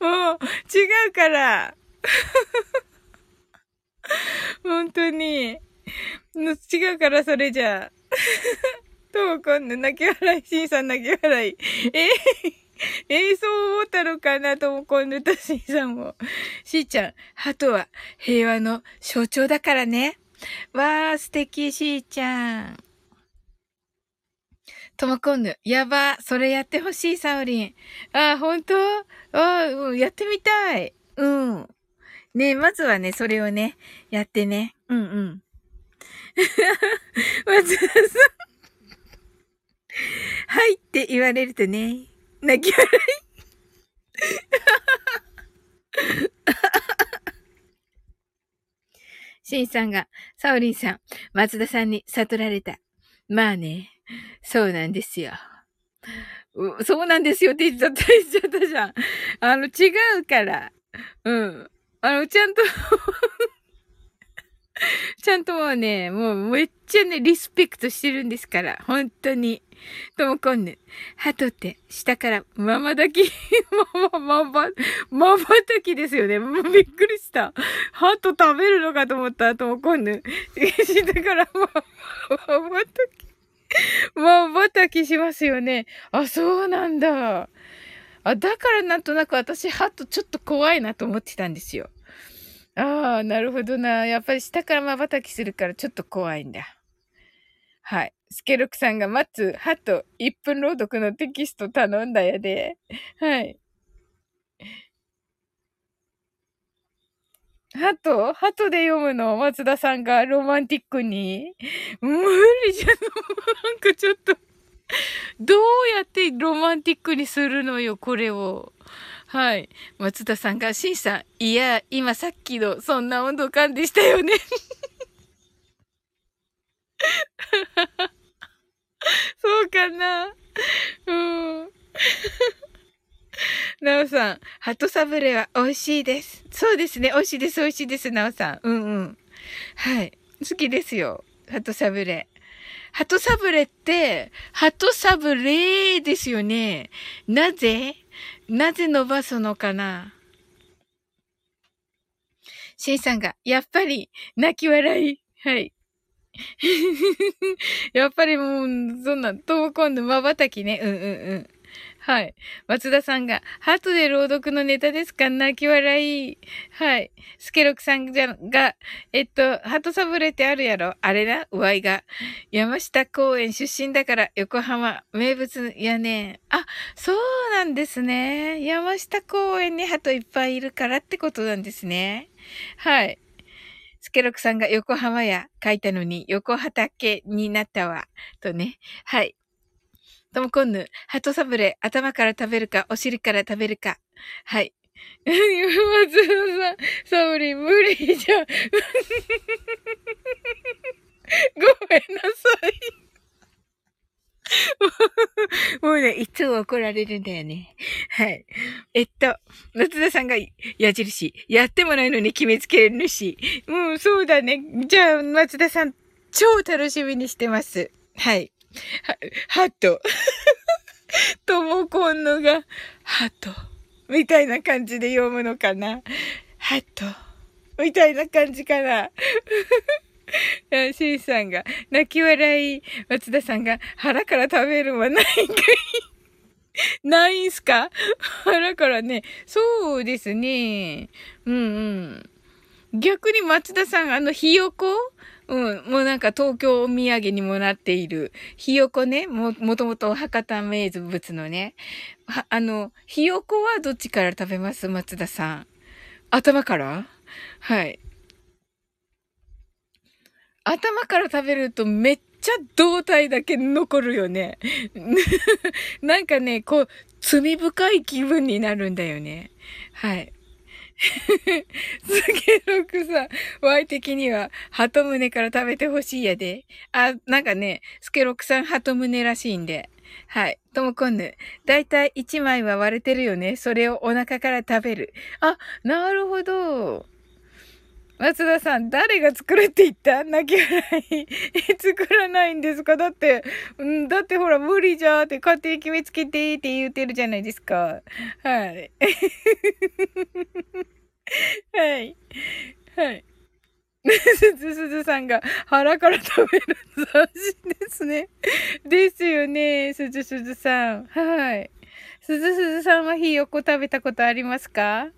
もう、違うから。本当に。違うから、それじゃあ。ともこんぬ、泣き笑い、しんさん泣き笑い。ええー、そう思ったのかなともこんぬとしんさんも。しーちゃん、鳩は平和の象徴だからね。わー、素敵、しーちゃん。ともこんぬ、やば、それやってほしい、サオリン。あ、ほんとあ、うん、やってみたい。うん。ねまずはね、それをね、やってね。うんうん。松田さん。はいって言われるとね、泣き笑い。シンさんが、サオリンさん、松田さんに悟られた。まあね、そうなんですよ。そうなんですよって言っちゃった、言っちゃったじゃん。あの、違うから。うん。あの、ちゃんと ちゃんともうね、もうめっちゃね、リスペクトしてるんですから。本当に。ともこんぬ。鳩って下からままだき、まま、まば、まばたきですよね。もうびっくりした。鳩食べるのかと思ったともこんぬ。下からま、まばたき。まばたきしますよね。あ、そうなんだ。あ、だからなんとなく私、鳩ちょっと怖いなと思ってたんですよ。ああ、なるほどな。やっぱり下から瞬きするからちょっと怖いんだ。はい。スケロクさんが待つ、ハト、1分朗読のテキスト頼んだやで。はい。ハト？ハトで読むの？松田さんがロマンティックに？無理じゃん。なんかちょっとどうやってロマンティックにするのよ、これを。はい。松田さんが、しんさん、いや、今さっきの、そんな温度感でしたよね。そうかなうん。なおさん、鳩サブレは美味しいです。そうですね。美味しいです。美味しいです。なおさん。うんうん。はい。好きですよ。鳩サブレ。鳩サブレって、鳩サブレーですよね。なぜ？なぜ伸ばすのかな？シェイさんが、やっぱり、泣き笑い。はい。やっぱりもう、そんな、トモコンの瞬きね。うんうんうん。はい。松田さんが、ハートで朗読のネタですか？泣き笑い。はい。スケロクさんじゃ、が、えっと、ハートサブレってあるやろ？あれな？ワイが。山下公園出身だから、横浜、名物やねあ、そうなんですね。山下公園にハトいっぱいいるからってことなんですね。はい。スケロクさんが横浜や書いたのに横畑になったわ。とね。はい。ともこんぬ、ハトサブレ、頭から食べるか、お尻から食べるか。はい。松田さん、サブリ、無理じゃん。ごめんなさい。もうね、いつも怒られるんだよね。はい。えっと、松田さんが矢印、やってもないのに決めつけるし。うん、そうだね。じゃあ、松田さん、超楽しみにしてます。はい。ハト。ともこんのが、ハト。みたいな感じで読むのかな。ハト。みたいな感じかな。シンさんが、泣き笑い。松田さんが、腹から食べるはないんかい。ないんすか？腹からね。そうですね。うんうん。逆に松田さん、あの、ひよこ？うん、もうなんか東京お土産にもなっている、ひよこね、も、もともと博多名物のね。あの、ひよこはどっちから食べます？松田さん。頭から？はい。頭頭から食べるとめっちゃ胴体だけ残るよね。なんかね、こう、罪深い気分になるんだよね。はい。すげろくさん、ワイ的には、鳩胸から食べてほしいやで。あ、なんかね、すげろくさん鳩胸らしいんで。はい。ともこんぬ。だいたい1枚は割れてるよね。それをお腹から食べる。あ、なるほど。松田さん、誰が作るって言った？泣き笑い。作らないんですか？だって、うん、だってほら、無理じゃーって家庭決めつけてって言ってるじゃないですか。はい。はい。はい。すずすずさんが腹から食べる斬新ですね。ですよね、すずすずさん。はい。すずすずさんはひよこ食べたことありますか？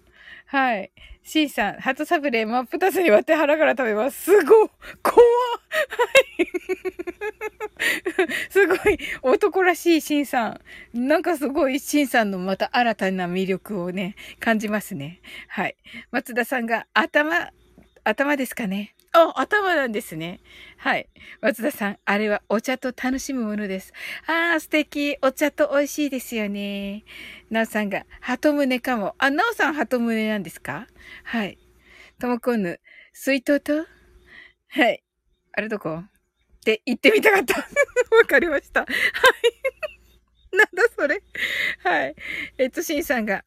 はい。C さん、ハトサブレー真っ二つに割って腹から食べます。すごい怖はい。すごい男らしいシンさん。なんかすごいシンさんのまた新たな魅力をね、感じますね。はい。松田さんが頭、頭ですかね。あ、頭なんですね。はい。松田さん、あれはお茶と楽しむものです。ああ、素敵。お茶と美味しいですよね。なおさんが、鳩胸かも。あ、なおさん鳩胸なんですか？はい。ともこんぬ、水筒とはい。あれどこ？って言ってみたかった。わかりました。はい。なんだそれ？はい。えっと、しんさんが、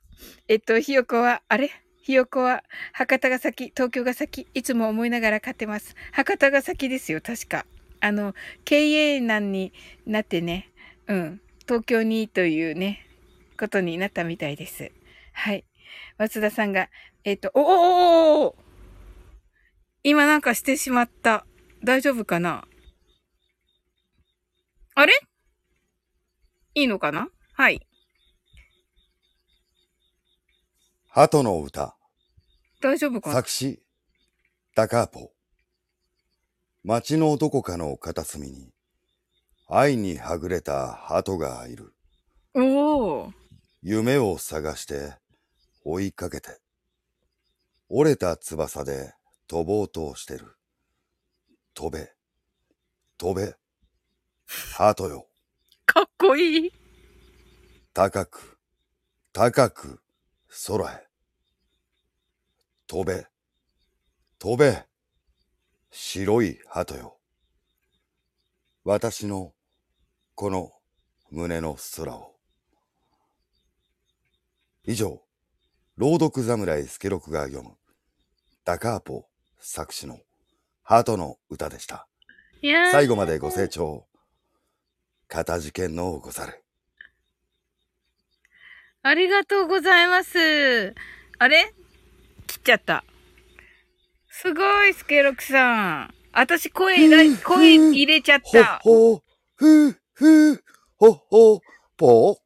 えっと、ひよこは、あれ？ひよこは、博多が先、東京が先、いつも思いながら買ってます。博多が先ですよ、確か。あの、経営難になってね、うん、東京にというね、ことになったみたいです。はい。松田さんが、えっ、ー、と、おおおお今なんかしてしまった。大丈夫かなあれいいのかなはい。鳩の歌。大丈夫か作詞、ダカーポ。街のどこかの片隅に、愛にはぐれた鳩がいる。おお。夢を探して追いかけて、折れた翼で飛ぼうとしてる。飛べ、飛べ、鳩よ。かっこいい。高く、高く、空へ。飛べ、飛べ、白い鳩よ。私のこの胸の空を。以上、朗読侍スケロクが読む、ダカーポ作詞の鳩の歌でした。最後までご清聴、かたじけんのござる。ありがとうございます。あれ？切っちゃった。すごい、スケロクさん。私声、声入れちゃった。ほほ、ふふ、ほほ、ぽ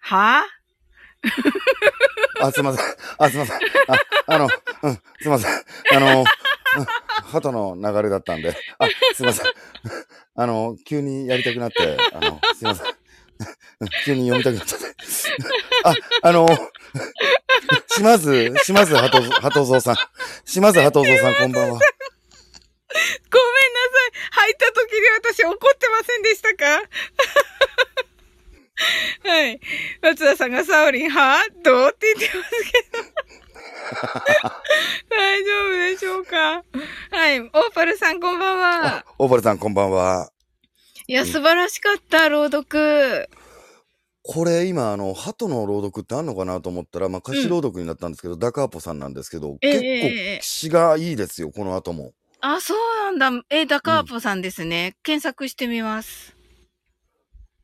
は？あ、すいません。あ、すいません。あ、あの、うん、すいません。あの、うん、鳩の流れだったんで、あ、すいません。あの、急にやりたくなって、あの、すいません。急に読みたくなっちゃって。あ、あの、島津、島津鳩、鳩蔵さん。島津鳩蔵さん、こんばんは。ごめんなさい。入った時に私怒ってませんでしたか？はい。松田さんがサオリン、はどうって言ってますけど。大丈夫でしょうか？はい。オーパルさん、こんばんは。オーパルさん、こんばんは。いや、素晴らしかった、朗読。これ今、あの、鳩の朗読ってあんのかなと思ったら、まあ、歌詞朗読になったんですけど、ダカーポさんなんですけど、結構詩がいいですよ、この後も。あ、そうなんだ。え、ダカーポさんですね。検索してみます。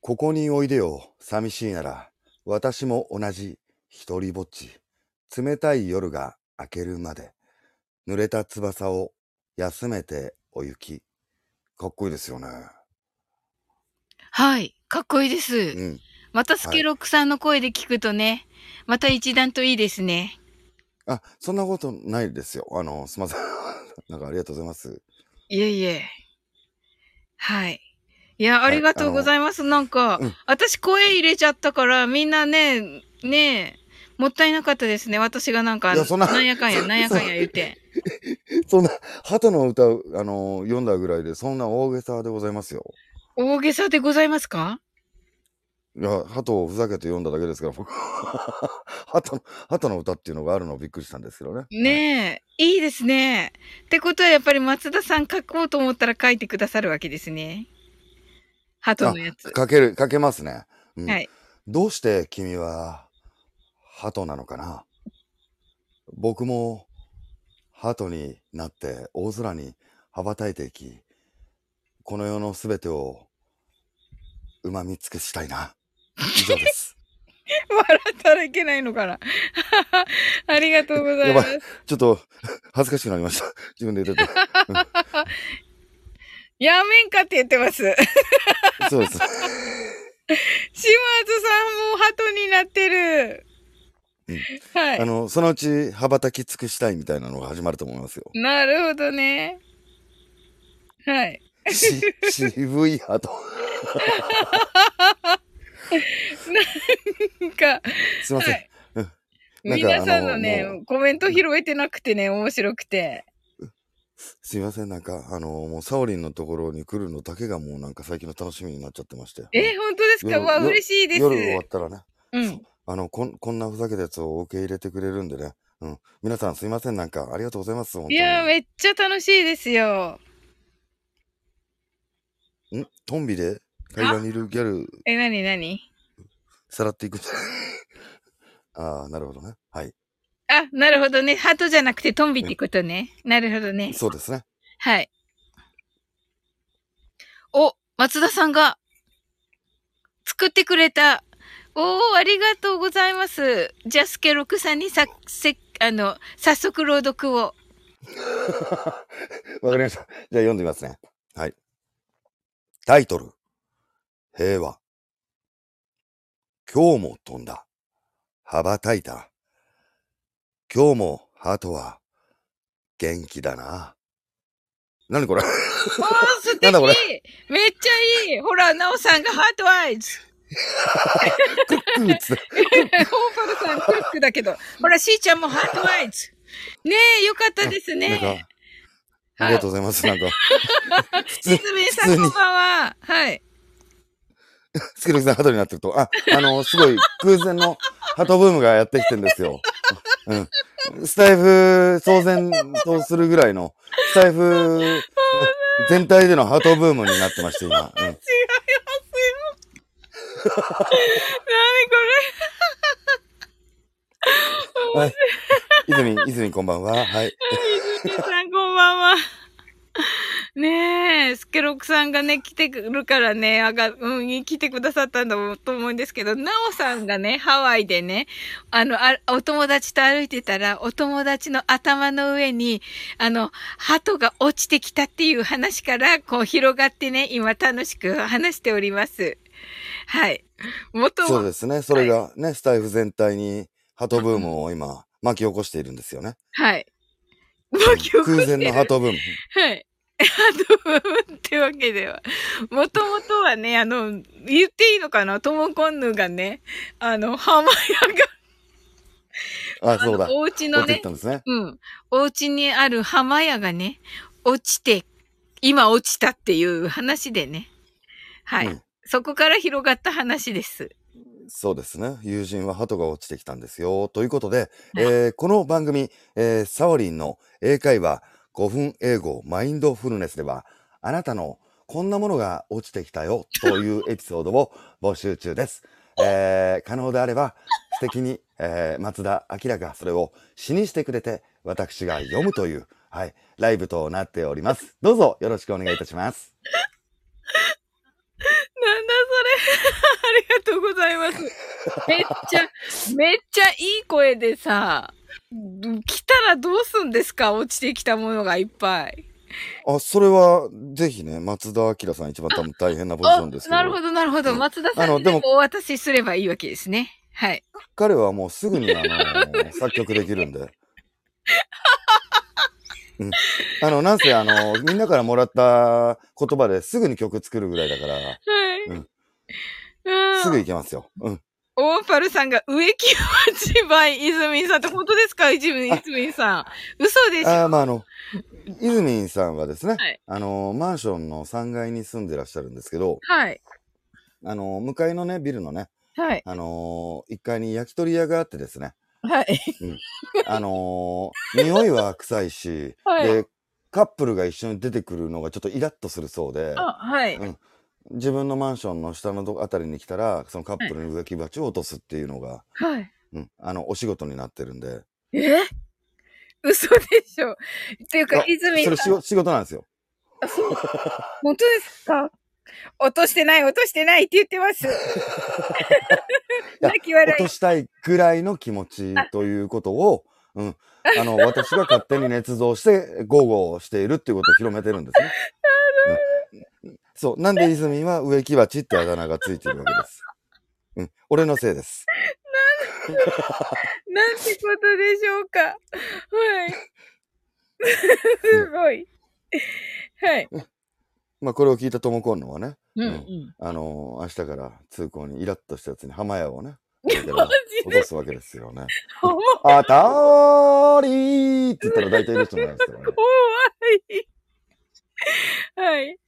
ここにおいでよ、寂しいなら。私も同じ、一人ぼっち。冷たい夜が明けるまで。濡れた翼を休めてお行き。かっこいいですよね。はい。かっこいいです。うん。またスケロックさんの声で聞くとね、はい、また一段といいですね。あ、そんなことないですよ。あの、すみません。なんかありがとうございます。いえいえ。はい。いや、ありがとうございます。はい、なんか、うん、私声入れちゃったから、みんなね、ねもったいなかったですね。私がなんか、なんやかんや、なんやかんや言って。そんな、鳩 の歌を、あの、読んだぐらいで、そんな大げさでございますよ。大げさでございますか？いや、鳩をふざけて読んだだけですから、僕。鳩の、鳩の歌っていうのがあるのをびっくりしたんですけどね。ねえ、いいですね。ってことはやっぱり松田さん書こうと思ったら書いてくださるわけですね。鳩のやつ。かける、かけますね。うんはい。どうして君は、鳩なのかな？僕も、鳩になって大空に羽ばたいていき、この世のすべてを、旨み尽くしたいな。以上です。笑ったらいけないのかな。ありがとうございます。ちょっと、恥ずかしくなりました。自分で言ってて。やめんかって言ってます。島津そうです。さんも鳩になってる。うんはいあ。の、そのうち羽ばたき尽くしたいみたいなのが始まると思いますよ。なるほどね。はい。し、渋い鳩。なんか、すいません。はいうんなんか皆さんのねあのも、コメント拾えてなくてね、面白くて。すいません。なんか、あの、もう、サオリンのところに来るのだけがもうなんか最近の楽しみになっちゃってまして。え、本当ですか？夜わ、夜嬉しいです。夜終わったらね、うん。あの、こん、こんなふざけたやつを受け入れてくれるんでね。うん。皆さんすいません。なんか、ありがとうございます。本当に。いやー、めっちゃ楽しいですよ。ん？トンビで？会話にいるギャル、え、なになにさらっていくんじゃないああ、なるほどね。はい。あ、なるほどね。ハトじゃなくてトンビってことね。なるほどね。そうですね。はい。お、松田さんが作ってくれた。おー、ありがとうございます。ジャスケロクさんにさ、せ、あの、早速朗読を。わかりました。じゃあ読んでみますね。はい。タイトル。平和。今日も飛んだ。羽ばたいた。今日も鳩は元気だな。何これ？おー、素敵なんだこれ？めっちゃいいほら、ナオさんがハートアイズ クックーツ。ホーパルさんクックだけど。ほら、シーちゃんもハートアイズねえ、よかったですね。ありがとうございます。なんか、普さんこんばんは。はい。スケルキさん鳩になってると、あ、あの、すごい空前の鳩ブームがやってきてんですよ。うん。スタイフ騒然とするぐらいの、スタイフ全体での鳩ブームになってまして、今。うん、違いますよ。何こはい。泉、泉こんばんは。はい。れ皆さんばんは。ねえ、スケロクさんがね、来てくるからね、あが、うん、来てくださったんだと思うんですけど、ナオさんがね、ハワイでね、あの、あお友達と歩いてたら、お友達の頭の上に、あの、鳩が落ちてきたっていう話から、こう広がってね、今楽しく話しております。はい。もとも、そうですね。それがね、スタイフ全体に鳩ブームを今、巻き起こしているんですよね。はい。空前の鳩ブーム。はい。あの、ってわけでは。もともとはね、あの、言っていいのかな？トモコンヌがね、あの、浜屋が、あ、そうだお家落のねちてきた、んですね。うん。お家にある浜屋がね、落ちて、今落ちたっていう話でね。はい。うんそこから広がった話です。そうですね。友人は鳩が落ちてきたんですよ。ということで、えーこの番組、えーサオリンの英会話5分英語マインドフルネスでは、あなたのこんなものが落ちてきたよというエピソードを募集中です。えー可能であれば、素敵に、えー松田明がそれを詩にしてくれて、私が読むという、はい、ライブとなっております。どうぞよろしくお願いいたします。なんだそれ。ありがとうございます。めっちゃ、めっちゃいい声でさ、来たらどうすんですか？落ちてきたものがいっぱい。あ、それは、ぜひね、松田明さん一番多分大変なポジションですけど。なるほど、なるほど。うん松田さんにでもお渡しすればいいわけですね。はい。彼はもうすぐにあの作曲できるんで。うん、あの、なんせあの、みんなからもらった言葉ですぐに曲作るぐらいだから、はい。うんうんすぐいけますよ。うん。オーパルさんが植木鉢バイ、イズミンさんって本当ですか？イズミン、イズミンさん。嘘でしょ？あーまあ、あの、イズミンさんはですね、はいあの、マンションの3階に住んでらっしゃるんですけど、はい。あの、向かいのね、ビルのね、はい。あの1階に焼き鳥屋があってですね、はい。あのー匂いは臭いし、はい。で、カップルが一緒に出てくるのがちょっとイラッとするそうで、あ、はい。うん。自分のマンションの下のどあたりに来たら、そのカップルに植木鉢を落とすっていうのが、はい。うん、あの、お仕事になってるんで、え？嘘でしょ。っていうかあ、イズミンさん、それ仕事仕事なんですよ。本当ですか？落としてない、落としてないって言ってます。や泣き笑い。落としたいぐらいの気持ちということを、うん、あの、私が勝手に捏造して、豪語しているっていうことを広めてるんですね。うんそう。なんで泉は植木鉢ってあだ名がついてるわけです。うん。俺のせいです。なんてことでしょうか。はい。すごい。はい。まあ、これを聞いたともこんのはね、うんううんん。あのー明日から通行にイラッとしたやつに浜屋をね、落とすわけですよね。あたーりーって言ったら大体いる人もないですからね。怖い。はい。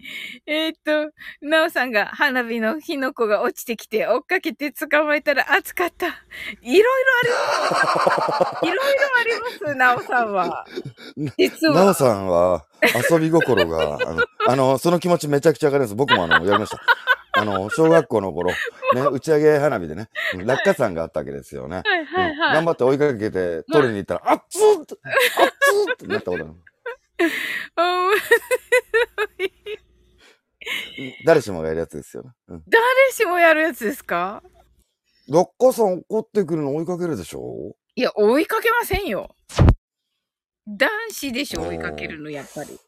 えーっと、なおさんが花火の火の粉が落ちてきて追っかけて捕まえたら暑かった。いろいろあります。いろいろあります、なおさんは。実は。なおさんは遊び心が、あの、あのその気持ちめちゃくちゃわかります。僕もあの、やりました。あの、小学校の頃、ね、打ち上げ花火でね、うん落下傘があったわけですよね。はいはいうんはい。頑張って追いかけて取りに行ったら、あっつーって、あっつーってなったことある。うん誰しもがやるやつですよね。うん。誰しもやるやつですか？落下傘怒ってくるの追いかけるでしょ？いや、追いかけませんよ。男子でしょ、追いかけるの、やっぱり。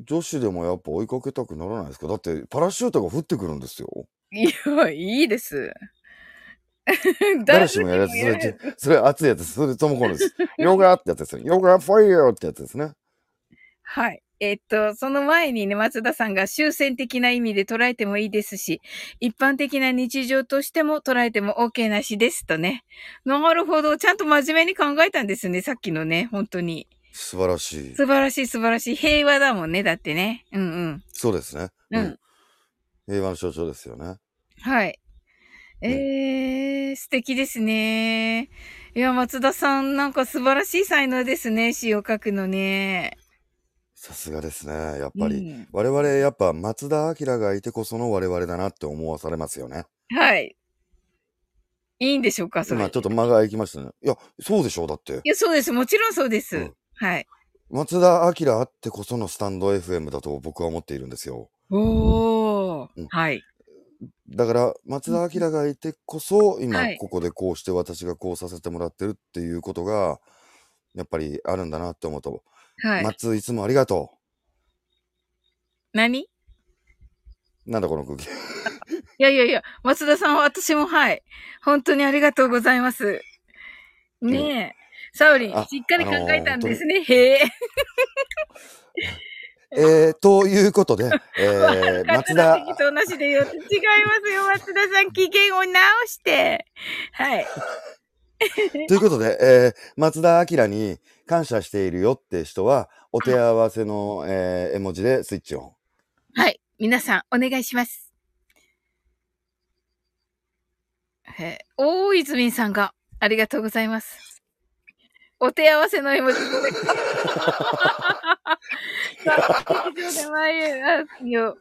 女子でもやっぱ追いかけたくならないですか？だってパラシュートが降ってくるんですよ。いや、いいです。誰しもやるやつ、それ、それ熱いやつ、それともこのです。ヨガってやつですよ。ヨガファイヤーってやつですね。はい。えっと、その前にね、松田さんが終戦的な意味で捉えてもいいですし、一般的な日常としても捉えても OK なしですとね。なるほど。ちゃんと真面目に考えたんですね。さっきのね、本当に。素晴らしい。素晴らしい素晴らしい。平和だもんね。だってね。うんうん。そうですね。うん。平和の象徴ですよね。はい。えー、素敵ですね。いや、松田さん、なんか素晴らしい才能ですね。詩を書くのね。さすがですね。やっぱり。うん我々、やっぱ松田明がいてこその我々だなって思わされますよね。はい。いいんでしょうか、それ。今ちょっと間が空きましたね。いや、そうでしょう。だって。いや、そうです。もちろんそうです。うんはい。松田明あってこそのスタンド FM だと僕は思っているんですよ。おー。うんはい。だから、松田明がいてこそ、今はいここでこうして私がこうさせてもらってるっていうことが、やっぱりあるんだなって思うと、はい。松いつもありがと何？う。なんだこの空気。いやいやいや、松田さんは私もはい。本当にありがとうございます。ねえ。サウリン、あしっかり考えたんですね。へえ。えー、ということで、えー、松田、適当なしで言うと違いますよ。松田さん、機嫌を直して。はい。ということで、えー、松田明に感謝しているよって人は、お手合わせの、えー絵文字でスイッチオン。はい。皆さん、お願いします。へ大泉さんが、ありがとうございます。お手合わせの絵文字。さあ劇場で毎を、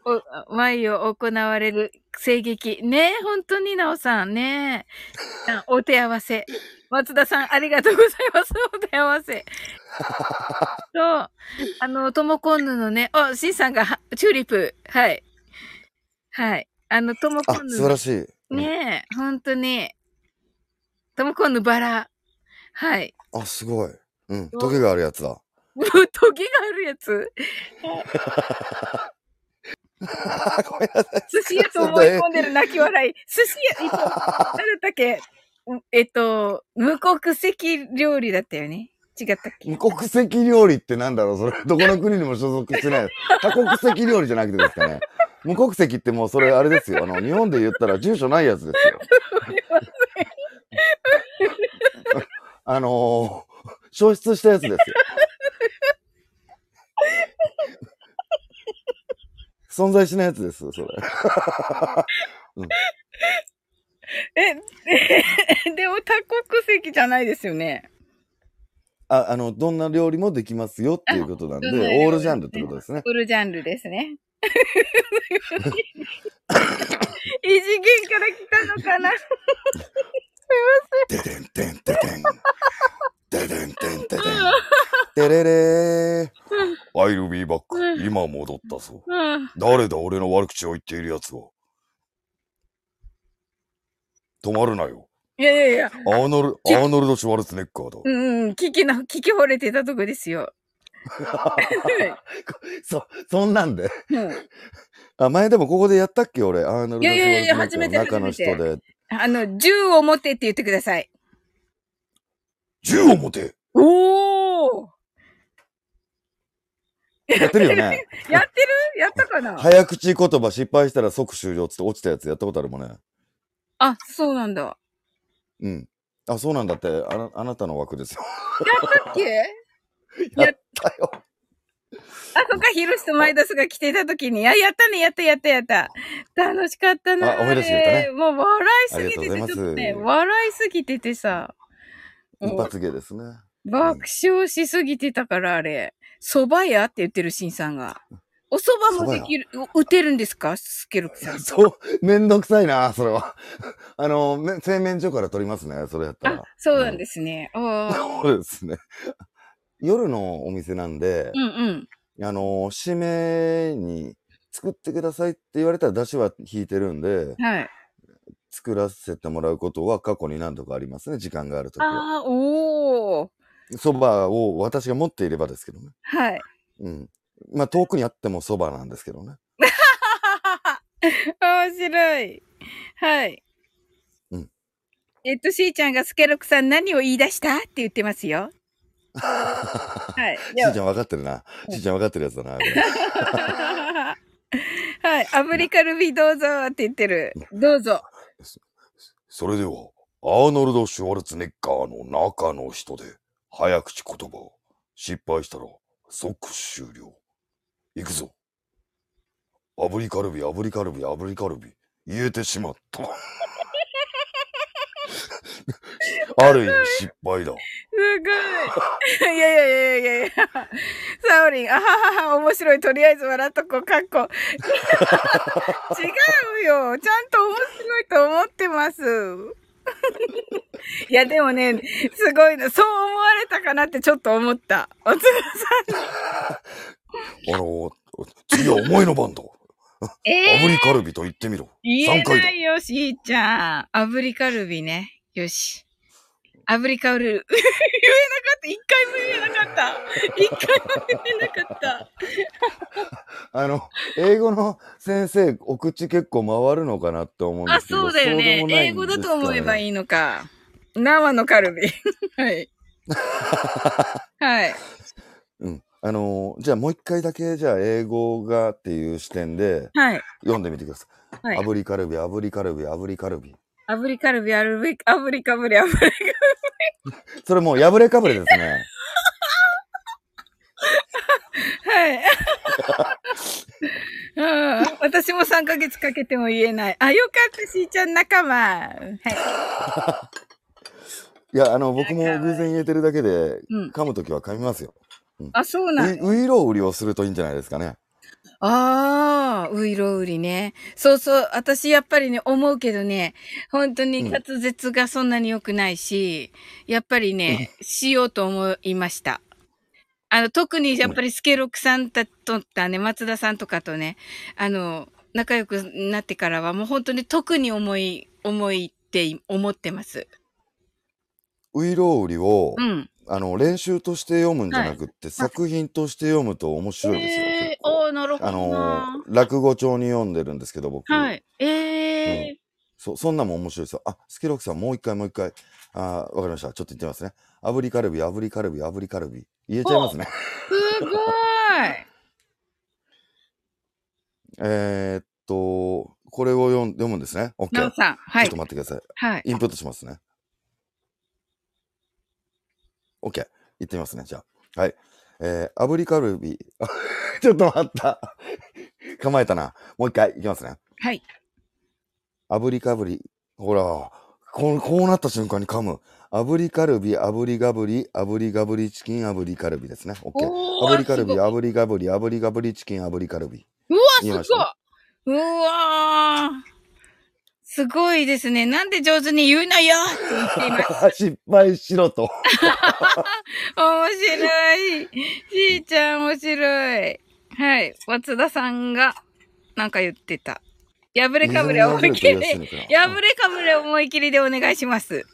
お毎を行われる声劇。ねえ、本当になおさん、ねお手合わせ。松田さん、ありがとうございます。お手合わせ。そう。あの、ともこんぬのね、あ、しんさんがは、チューリップ。はい。はい。あの、ともあ、こんぬ素晴らしい。うんねえ、本当に。ともこんぬバラ。はい。あ、すごい。うん、トゲがあるやつだ。トゲがあるやつ。ごめんなさい。寿司屋と思い込んでる泣き笑い。寿司屋、えっと、なんだっけ？うんえっと、無国籍料理だったよね。違ったっけ？無国籍料理ってなんだろう？それ、どこの国にも所属してない。多国籍料理じゃなくてですかね。無国籍ってもうそれあれですよ。あの、日本で言ったら住所ないやつですよ。あのー、消失したやつですよ。存在しないやつです、それ。え、でも多国籍じゃないですよね。あ、あの、どんな料理もできますよっていうことなんで、オールジャンルってことですね。フルジャンルですね。異次元から来たのかな ででんてんてでん。ででんてんてでん。てれれー。I'll be back. 今戻ったぞ。うん誰だ俺の悪口を言っている奴は。止まるなよ。いやいやいや、アーノル、アーノルド・シュワルツェネッカーだ。うんうん、聞きな、聞き惚れてたとこですよ。そ、そんなんで。うんあ、前でもここでやったっけ俺、アーノルド・シュワルツェいやいやいやネッカーの中の人初で。あの、銃を持ってって言ってください。銃を持ておーやってるよね。やってる？やったかな、早口言葉失敗したら即終了っつって落ちたやつやったことあるもんね。あ、そうなんだ。やうん。あ、そうなんだって、あなあなたの枠ですよ。ったっけ？やったよ。あ、そっか、ヒロシとマイダスが来てた時に、あ、やったね、やった、やった、やった。楽しかったな。あ思い出してたねもう笑いすぎてて、ちょっとね、笑いすぎててさ、一発芸ですね。爆笑しすぎてたから、あれ。蕎麦屋って言ってるシンさんが。お蕎麦もできる、打てるんですか？スケルクさん。そう、めんどくさいな、それは。あの、め製麺所から取りますね、それやったあら。、そうなんですね。ああ。そうですね。夜のお店なんでう、んうん。あの、締めに作ってくださいって言われたら出汁は引いてるんで、はい。作らせてもらうことは過去に何度かありますね、時間があるときは。ああ、おー。そばを私が持っていればですけどね。はい。うん。まあ遠くにあってもそばなんですけどね。面白い。はい。うんえっと、しーちゃんがスケロクさん何を言い出した？って言ってますよ。はい。しーちゃん分かってるな。しーちゃん分かってるやつだな。はい。アブリカルビどうぞって言ってる。どうぞ。それでは、アーノルド・シュワルツネッガーの中の人で、早口言葉を失敗したら即終了。行くぞ。炙りカルビ、炙りカルビ、炙りカルビ。言えてしまった。ある意味失敗だ。すごい。いやいやいやいやいや。サオリン、あははは、面白い。とりあえず笑っとこう、かっこ。違うよ。ちゃんと面白いと思ってます。いや、でもね、すごいな。そう思われたかなってちょっと思った。おつあの、次はお前の番だ。え炙りカルビと言ってみろ。言え3回だな。いよ、しーちゃん。炙りカルビね。よし。炙りカルビ。言えなかった。一回も言えなかった。一回も言えなかった。あの、英語の先生、お口結構回るのかなって思うんであ、すけど。そうだよでねも。ない英語だと思えばいい。いのか。生のカルビ。はい。はい。うん。あのーじゃあもう一回だけ、じゃあ英語がっていう視点ではい。読んでみてください。はい。炙りカルビ、炙りカルビ、炙りカルビ。炙りカルビ、炙り、かぶり、炙りかそれもう破れかぶれですね。はい。うん、私も3ヶ月かけても言えない。あ、よかった、しーちゃん仲間。はい。いや、あの、僕も偶然言えてるだけで、うん。噛むときは噛みますよ。あ、そううなんウイロウリをするといいんじゃないですかね。ああ、ういろうりね。そうそう。私やっぱりね、思うけどね、本当に滑舌がそんなに良くないし、やっぱりね、しようと思いました。あの、特にやっぱりスケロクさんたとったね、松田さんとかとね、あの、仲良くなってからはもう本当に特に思い、思いって思ってます。ウイロウリを、うん。あの、練習として読むんじゃなくって、作品として読むと面白いですよ。なるほど。あの、落語帳に読んでるんですけど、僕。はい。ええー、うん、そ、そんなも面白いですよ。あ、スケロクさん、もう一回、もう一回。あわかりました。ちょっと言ってますね。炙りカルビ、炙りカルビ、炙りカルビ。言えちゃいますね。すごい えっと、これを読読むんですね。OK。オさん、はい。ちょっと待ってください。はい。インプットしますね。OK。行ってみますね、じゃあ。はい。えー、炙りカルビ。ちょっと待った。構えたな。もう一回いきますね。はい。炙りかぶり。ほら、こうこうなった瞬間に噛む。炙りカルビ、炙りガブリ、炙りガブリチキン、炙りカルビですね。オッケー。お炙りカルビ、炙りガブリ、炙りガブリチキン、炙りカルビ。うわ、すごいうわーすごいですね。なんで上手に言うのよって言っています。失敗しろと。面白い。しーちゃん面白い。はい。松田さんが、なんか言ってた。破れかぶれ思い切り。破れかぶれ思い切りでお願いします。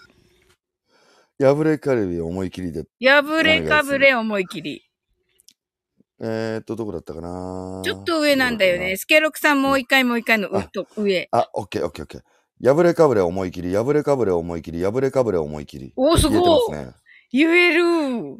破れカルビ思い切りで。破れかぶれ思い切り。えーっと、どこだったかなちょっと上なんだよね。スケロクさんもう一回もう一回のうっと上。あ、オッケーオッケーオッケー。破れかぶれ思い切り、破れかぶれ思い切り、破れかぶれ思い切り。おー、す言えてごいますね。言える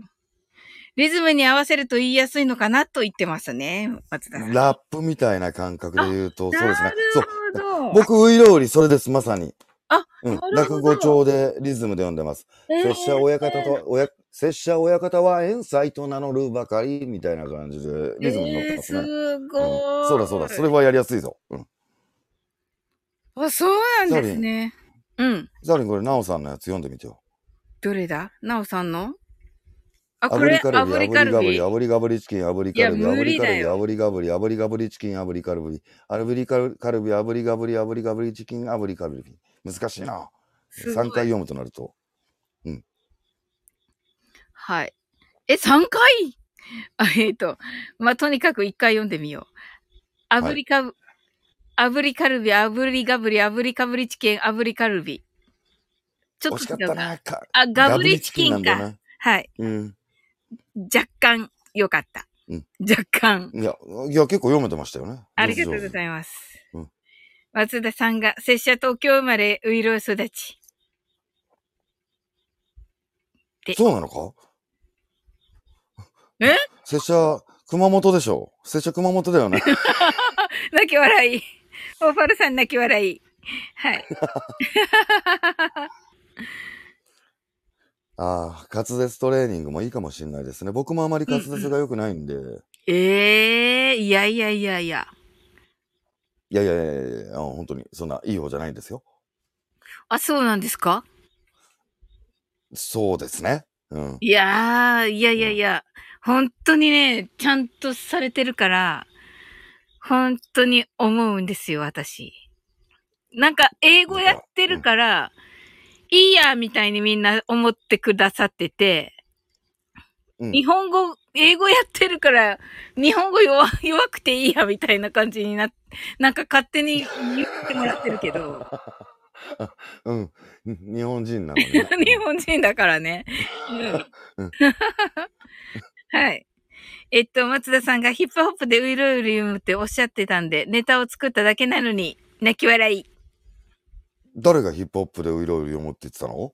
リズムに合わせると言いやすいのかなと言ってますね。松田さん。ラップみたいな感覚で言うと、そうですね。そう。僕、ウイロウリ、それです、まさに。あ、うん。落語調でリズムで読んでます。えー拙者親方と、親、拙者親方は遠斎と名乗るばかり、みたいな感じで、リズムに乗ってますね。えーすうんごい、そうだそうだ、それはやりやすいぞ。うん。あ、そうなんですね。うん。ザリン、これ、ナオさんのやつ読んでみてよ。どれだ？なおさんの？あ、これ、炙りカルビ、炙りガブリ。炙りガブリチキン、炙りカルビ、炙りカルビ、炙りガブリ、炙りガブリチキン、炙りカルビ、炙りカルビ、炙りガブリ、炙りガブリチキン、炙りカルビ。難しいな。すごい3回読むとなると。はい。え、3回？あ、えっ、と、まあ、とにかく1回読んでみよう。炙りかぶ、炙りカルビ、炙りガブリ、炙りかぶりチキン、炙りカルビ。ちょっと違うな。あ、ガブリチキンか。はい。うん。若干良かった。うん若干。いや、いや、結構読めてましたよね。ありがとうごいざいます。うん松田さんが、拙者東京生まれ、ウイロ育ち。でそうなのか？え？拙者、熊本でしょ拙者熊本だよね。泣き笑い。オーファルさん泣き笑い。はい。ああ、滑舌トレーニングもいいかもしれないですね。僕もあまり滑舌が良くないんで。ええいやいやいやいや。いやいやいやいやいや、本当に、そんないい方じゃないんですよ。あ、そうなんですか？そうですね。うん。いやー、いやいやいや。本当にね、ちゃんとされてるから、本当に思うんですよ、私。なんか、英語やってるから、いいや、みたいにみんな思ってくださってて、うん日本語、英語やってるから、日本語弱 弱くていいや、みたいな感じになっなんか勝手に言ってもらってるけど、うん。日本人なのにね。日本人だからね。うんうんはい。えっと、松田さんがヒップホップでウイロウリ読むっておっしゃってたんで、ネタを作っただけなのに、泣き笑い。誰がヒップホップでウイロウリ読むって言ってたの？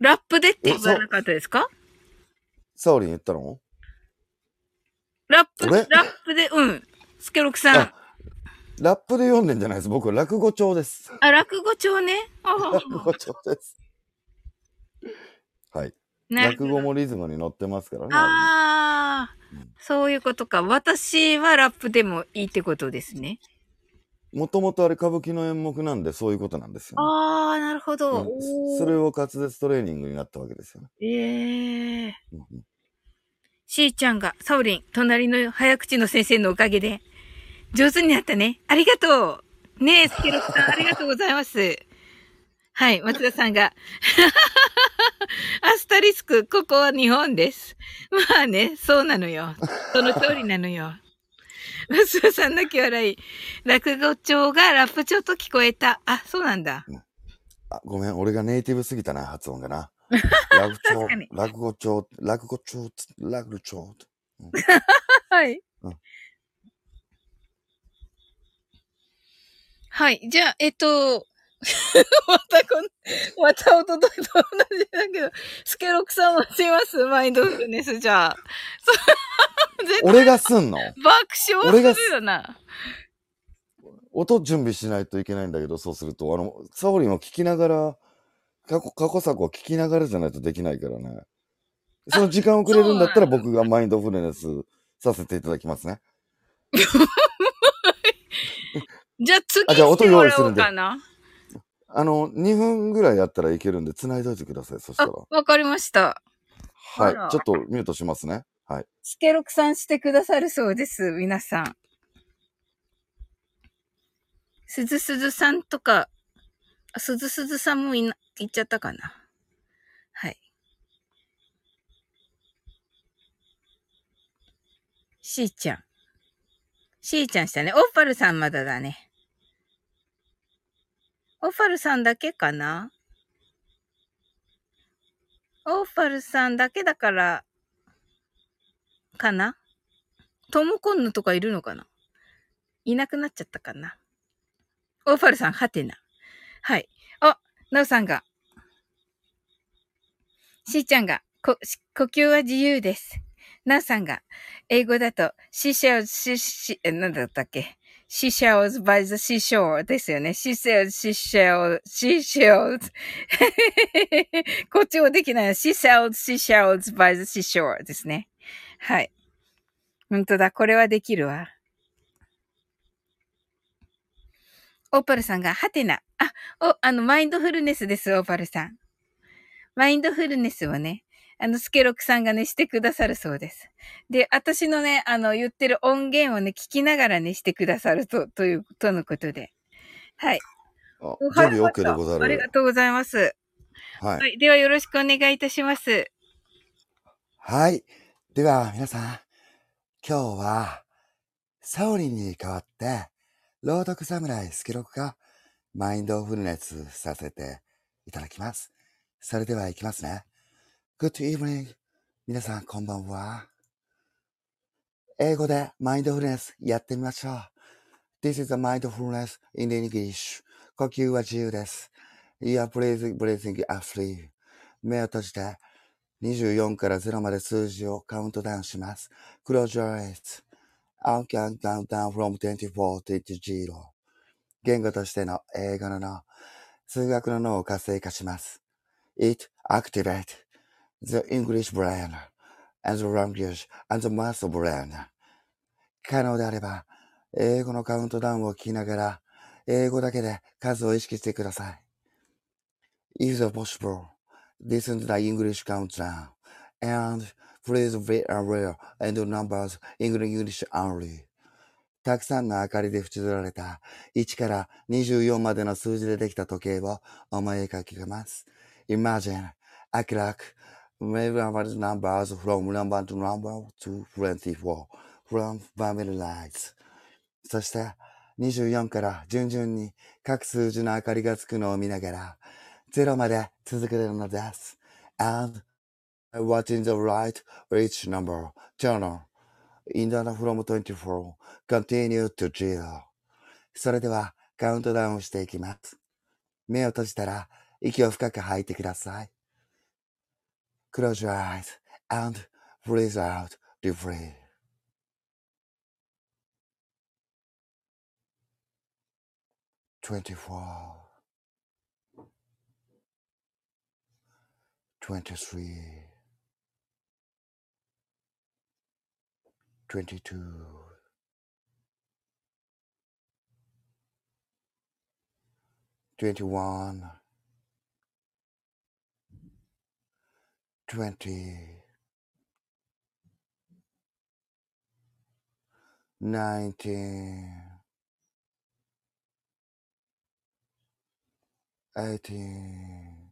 ラップでって言わなかったですか？サオリン言ったの？ラップ、ラ俺ップで、うん。スケロクさん。あラップで読んでんじゃないです。僕は落語帳です。あ、落語帳ね。あ落語帳です。はい。なる落語もリズムに乗ってますからね。ああうん、そういうことか。私はラップでもいいってことですね。もともとあれ歌舞伎の演目なんでそういうことなんですよ、ねああ、なるほど。うんそれを滑舌トレーニングになったわけですよね。ええうんうんしーちゃんが、サオリン、隣の早口の先生のおかげで、上手になったね。ありがとう。ねえ、スケロクさん、ありがとうございます。はい、松田さんが、アスタリスク、ここは日本です。まあね、そうなのよ。その通りなのよ。松田さん泣き笑い。落語帳がラップ帳と聞こえた。あ、そうなんだ。あ、ごめん、俺がネイティブすぎたな、発音がな。落確語かに、落語帳、落語帳、落語帳。はい。うんはい。じゃあ、えっと、またこん、またおとといと同じだけど、スケロクさんもします？マインドフルネスじゃあ。俺がすんの？爆笑俺がするよな。音準備しないといけないんだけど、そうすると、あの、サオリンを聞きながら過去、過去作を聞きながらじゃないとできないからね。その時間をくれるんだったら僕がマインドフルネスさせていただきますね。じゃあ次あじゃあ音してもらお用意するでうんかな。あの、2分ぐらいやったらいけるんで、繋いどいてください。そしたあら。、わかりました。はい。ちょっとミュートしますね。はい。スケロクさんしてくださるそうです、皆さん。すずすずさんとか、あすずすずさんもいな、言っちゃったかな。はい。しーちゃん。しーちゃんしたね。オッパルさんまだだね。オッパルさんだけかな？オッパルさんだけだから、かな？トモコンヌとかいるのかな？いなくなっちゃったかな？オファルさん、はてな。はい。あ、ナオさんが。しーちゃんが、こ、呼吸は自由です。ナオさんが、英語だと、シーシェル、シーシえ、なんだったっけ？シシャオズ by the ですよね。シシャオズ、シシャオズ、シシャオズ。こっちもできない。シシャオズ、シシャオズ by the ですね。はい。本当だ。これはできるわ。オーパルさんが、ハテナ。あ、お、あの、マインドフルネスです、オーパルさん。マインドフルネスはね。あの、スケロクさんがね、してくださるそうです。で、私のね、あの、言ってる音源をね、聞きながらね、してくださると、という、とのことで。はい。あお準備はい OK でござありがる。とうございます。は。はいい。では、よろしくお願いいたします。はい。では、皆さん、今日は、サオリンに代わって、朗読侍スケロクがマインドフルネスさせていただきます。それでは行きますね。Good evening. 皆さん、こんばんは。英語でマインドフルネスやってみましょう。This is a mindfulness in English. 呼吸は自由です。You are breathing, breathing are free. 目を閉じて、24から0まで数字をカウントダウンします。Close your eyes. I'll count down, down from 24 to 0. 言語としての英語の脳、数学の脳を活性化します。It activates the English brain and the language and the math brain. 可能であれば、英語のカウントダウンを聞きながら、英語だけで数を意識してください。If possible, listen to the English countdown and please be aware and numbers in English only. たくさんの明かりで縁取られた1から24までの数字でできた時計を思い描きます。Imagine a clock with numbers from number to number to 24 from family lights. そして24から順々に各数字の明かりがつくのを見ながら0まで続けるのです。And watching the light each number turn in the from 24 continue to zero それではカウントダウンしていきます。目を閉じたら息を深く吐いてください。Close your eyes and breathe out deeply. Twenty-four, twenty-three, twenty-two, twenty-one, twenty, nineteen, eighteen,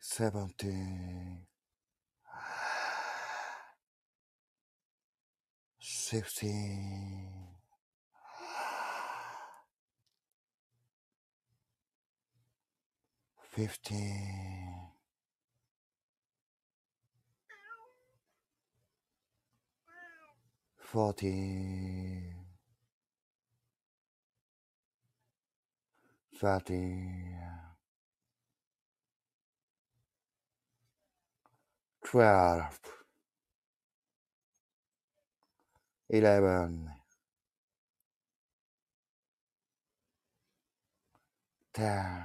seventeen, sixteen, fifteen, fourteen, thirteen, twelve, eleven, ten,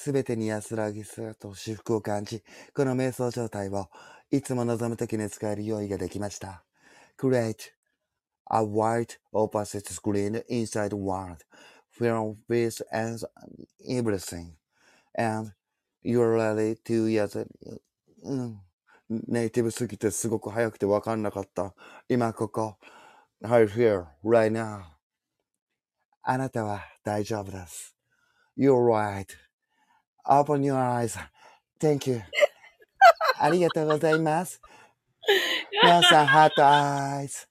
すべてに安らぎさと至福を感じ、この瞑想状態をいつも望むときに使える用意ができました。Create a white opposite screen inside world filled with and everything and you're ready to use it. うん。ネイティブすぎてすごく早くてわかんなかった。今ここ。right here, right now. あなたは大丈夫です。You're right. Open your eyes. Thank you. ありがとうございます。なおさん、ハートアイズ。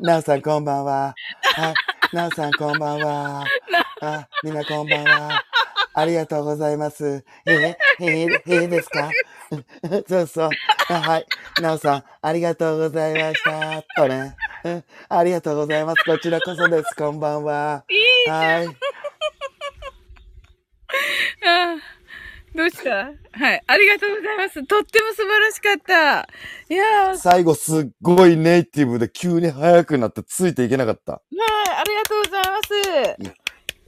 なおさん、こんばんは。はい。なおさん、こんばんは。あ、みんなこんばんは。ありがとうございます。え、え、いいですか？そうそう。あはい。なおさん、ありがとうございました。とね。うんありがとうございます。こちらこそです。こんばんは。はい。あ ーどうした？はい。ありがとうございます。とっても素晴らしかった。いやー、最後すっごいネイティブで急に速くなってついていけなかった。はい。ありがとうございます。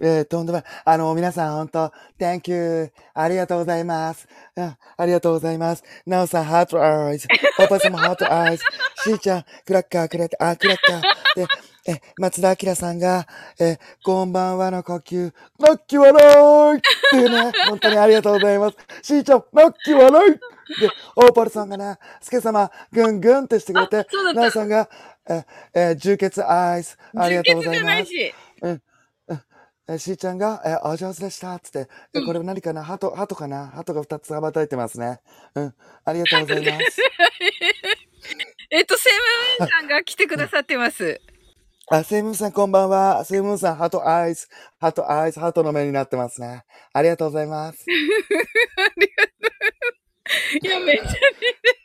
えー、とんでもない。あの、皆さん本当 Thank you. ありがとうございます。あありがとうございます。なおさん、 heart eyes。パパさんも heart eyes。しーちゃん、クラッカーくれて、あ、クラッカー。で、え、松田明さんが、え、こんばんはの呼吸、ナッキ笑いっていうね、本当にありがとうございます。しーちゃん、ナッキ笑いで、オーパルさんがね、スケ様、ぐんぐんってしてくれて、なおさんが、え、え、充血アイス。ありがとうございます。純潔じゃないし。えしーちゃんが、え、お上手でした。つって、え、これ何かな？ハト、ハトかな？ハトが2つ羽ばたいてますね。うん。ありがとうございます。えっと、セムーンさんが来てくださってます。あ、セイムーンさんこんばんは。セイムーンさん、ハトアイス。ハトアイス、ハトの目になってますね。ありがとうございます。いや、めっちゃ似て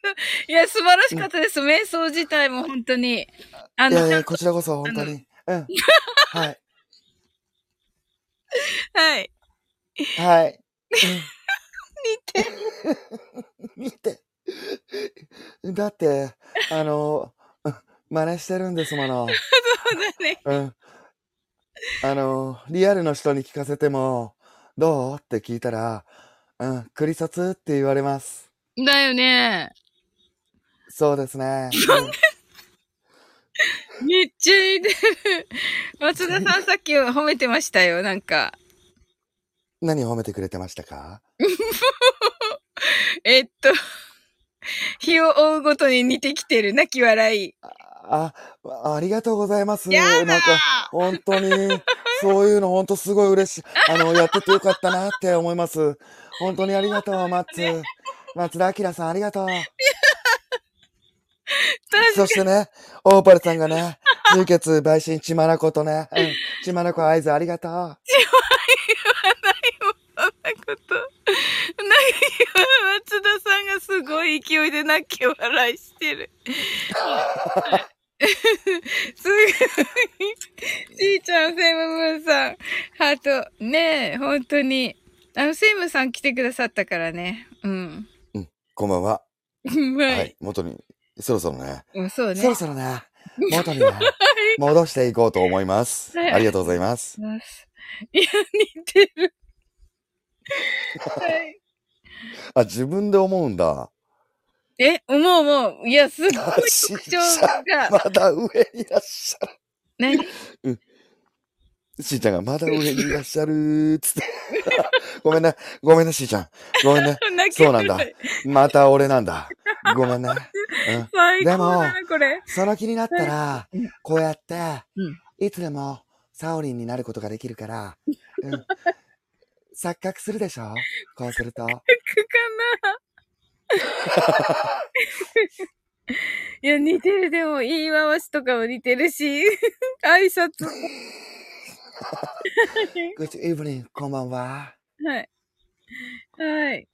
た。いや、素晴らしかったです。瞑想自体も本当に。あの、いやいや、こちらこそ本当に。うん。はい。はい。はい。似てる。見て。だって、あの、うん真似してるんですもの。そうだね。うん。あの、リアルの人に聞かせても、どう？って聞いたら、うん、クリ卒って言われます。だよね。そうですね。めっちゃ似てる。松田さんさっき褒めてましたよ、なんか。何褒めてくれてましたか？えっと、日を追うごとに似てきてる。泣き笑い。あ、あありがとうございます。なんか、本当に、そういうの本当すごい嬉しい。あの、やっててよかったなって思います。本当にありがとう、松。松田明さんありがとう。そしてね、オーパルさんがね、充血、陪審、血まなことね、うん、血まなこ合図ありがとう。そんなこと。なんか松田さんがすごい勢いで泣き笑いしてる。すごい。ちーちゃん、セムムーンさん、ハート。ねえ、本当に。あの、セムさん来てくださったからね。うん。こんばんは。は。はいい。元に、そろそろね、うん、そうね。そろそろね、元にね、戻していこうと思います。はいありがとうございます。いや、似てる。はい。あ、自分で思うんだ。え、もうもう、いや、すごい特徴が。まだ上にいらっしゃる。何？しーちゃんがまだ上にいらっしゃるーつって。ごめんね。ごめんね、しーちゃん。ごめんね。泣そうなんだまた俺なんだ。ごめんね。うん。最高だでもな、これ。その気になったらうん、こうやってうん、いつでもサオリンになることができるから、うん。錯覚するでしょ？こうすると。くかな いや、似てる。でも、言い回しとかも似てるし、挨拶。Good evening, こんばんは。はい。はい。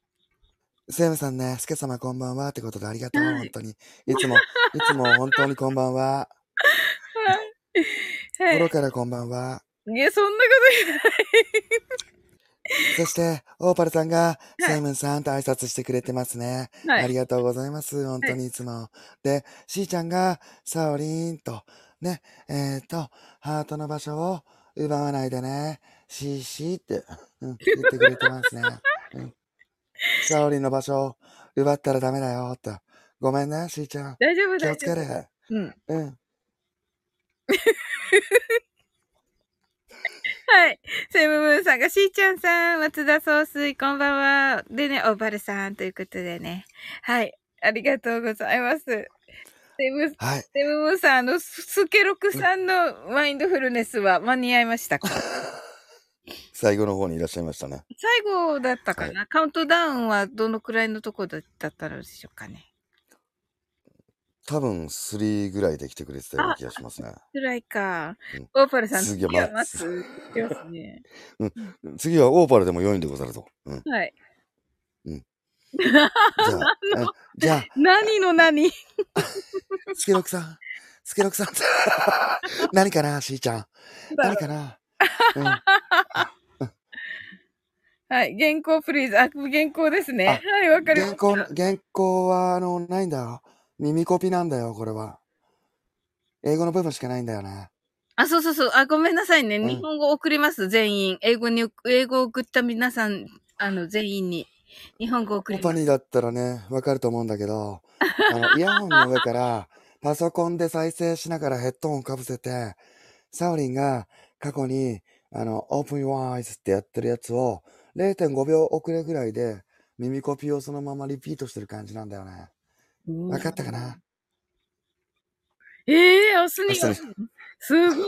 セムさんね、スケ様こんばんはってことでありがとう、はい本当に。いつも、いつも本当にこんばんは。は心からこんばんは。い。いや、そんなこと言わない。そして、オーパルさんが、いセイムンさんと挨拶してくれてますね。はいありがとうございます。本当にいつも。で、シーちゃんが、サオリンと、ね、えっ、と、ハートの場所を奪わないでね。シーシーって、うん、言ってくれてますね。うん、サオリンの場所を奪ったらダメだよ、と。ごめんね、シーちゃん。大丈夫、気を大丈夫。つける。うん。うん。はい。セムムーンさんが、しーちゃんさん、松田総帥、こんばんは。でね、オーバルさんということでね。はい。ありがとうございます。セム、はい。セムムーンさん、あの、ススケロクさんのマインドフルネスは間に合いましたか？最後の方にいらっしゃいましたね。最後だったかな、カウントダウンはどのくらいのとこだったのでしょうかね？多分、3ぐらいで来てくれてたような気がしますね。くらいか。うんオーパルさ ん、次は待つますね。次はオーパルでも良いんでござると。うん。はい。うん じゃあ、うんじゃあ、何の何？スケロクさん。スケロクさん。何かな、しーちゃん。何かな？うん。はい。原稿プリーズ。あ、原稿ですね。あはい、わかりました。原稿、原稿は、あの、ないんだよ。耳コピなんだよ、これは。英語の部分しかないんだよね。あ、そうそうそう。あ、ごめんなさいね。うん日本語送ります、全員。英語に、英語を送った皆さん、あの、全員に。日本語を送ります。ニーだったらね、わかると思うんだけど、あの、イヤホンの上から、パソコンで再生しながらヘッドホンかぶせて、サオリンが過去に、あの、Open Your Eyes ってやってるやつを、0.5秒遅れぐらいで、耳コピをそのままリピートしてる感じなんだよね。わかったかな？ええー、明日に明日にすごい。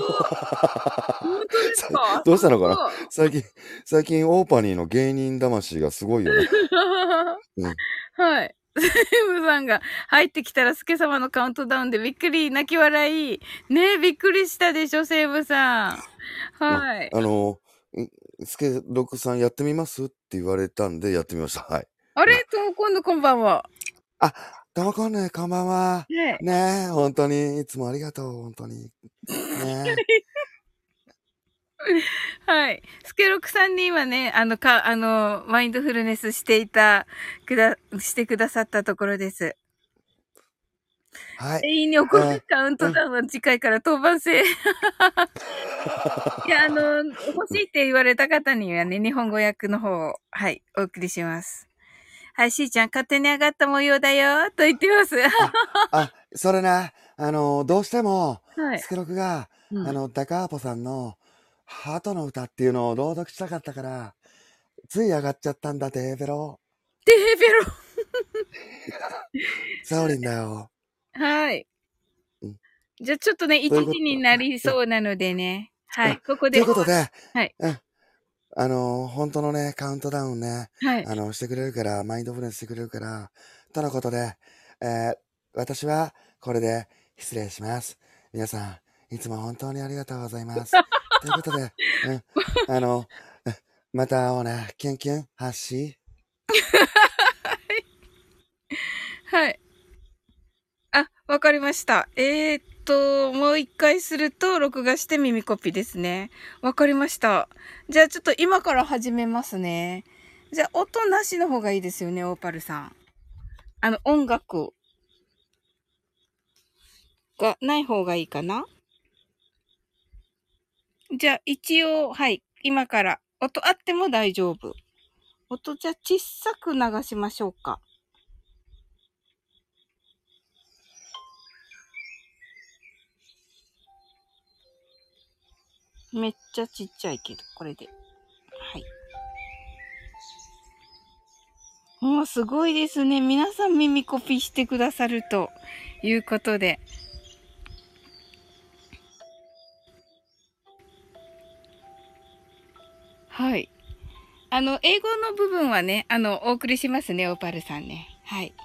本当ですか？どうしたのかな？な最近、最近オーパニーの芸人魂がすごいよね。うんはい。セムさんが入ってきたらスケ様のカウントダウンでびっくり、泣き笑い。ねえ、びっくりしたでしょ、セムさん。はい。あの、んスケロクさんやってみます？って言われたんでやってみました。はい。あれ？とも今度こんばんは。ともこんね、こんばんは。ねねえ、本当に、いつもありがとう、本当に。ね はい。スケロクさんに今ね、あの、か、あの、マインドフルネスしていた、くだ、してくださったところです。はい。全員に起こうんるカウントダウンは次回から当番制。いや、あの、欲しいって言われた方にはね、日本語訳の方を、はい、お送りします。はい、しーちゃん、勝手に上がった模様だよ、と言ってます。あ、それね、あの、どうしても、はいス。ケロクが、うんあの、ダカーポさんの、ハートの歌っていうのを朗読したかったから、つい上がっちゃったんだ、デーベロ。デーベロ。サオリンだよ。はいうん。じゃあちょっとね、1ということ？時になりそうなのでね。はい、あこことで。いうことで、はい。うん。あの、本当のね、カウントダウンね、はい。あの、してくれるから、マインドフルネスしてくれるから、とのことで、えー私はこれで失礼します。皆さん、いつも本当にありがとうございます。ということで、うん、あの、うんまた会おうね。キュンキュン、ハッシはい。あ、わかりました。えー、っと、もう一回すると、録画して耳コピですね。わかりました。じゃあちょっと今から始めますね。じゃあ音なしの方がいいですよね、オーパルさん。あの、音楽がない方がいいかなじゃあ一応、はい、今から音あっても大丈夫。音じゃあ小さく流しましょうか。めっちゃちっちゃいけど、これで。はい。もうすごいですね。皆さん耳コピーしてくださるということで。はい。あの、英語の部分はね、あの、お送りしますね、オパルさんね。はい。はい。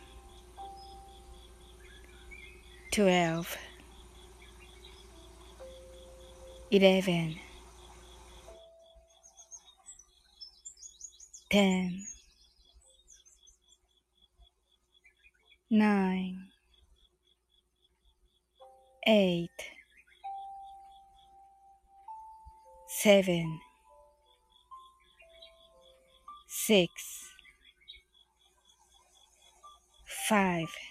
12 11 10 9 8 7 6 5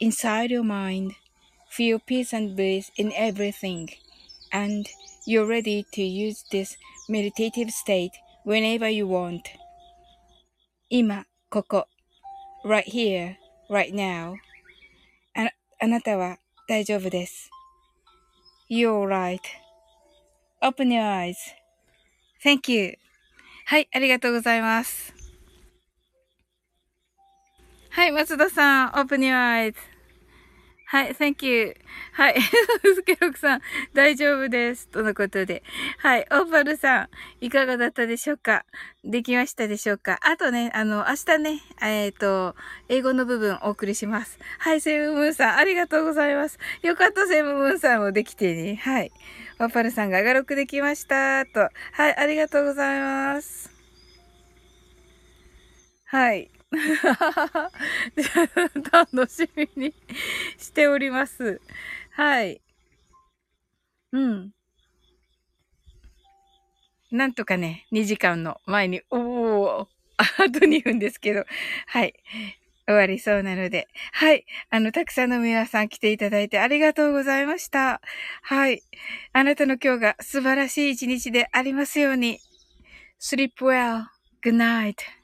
inside your mind. Feel peace and bliss in everything. And you're ready to use this meditative state whenever you want. 今、ここ。right here, right now. ああなたは大丈夫です。You're right. Open your eyes. Thank you. はい、ありがとうございます。はい、松田さん、Open your eyes. はい、Thank you. はい、スケロクさん、大丈夫です。とのことで。はい、オーパルさん、いかがだったでしょうか？できましたでしょうか？あとね、あの、明日ね、えっ、ー、と、英語の部分お送りします。はい、セムムーンさん、ありがとうございます。よかった、セムムーンさんもできてね。はい。オーパルさんが画録できました。と。はい、ありがとうございます。はい。楽しみにしております。はい。うん。なんとかね、2時間の前に、おおあと2分ですけど、はい。終わりそうなので。はい。あの、たくさんの皆さん来ていただいてありがとうございました。はい。あなたの今日が素晴らしい一日でありますように。sleep well. Good night.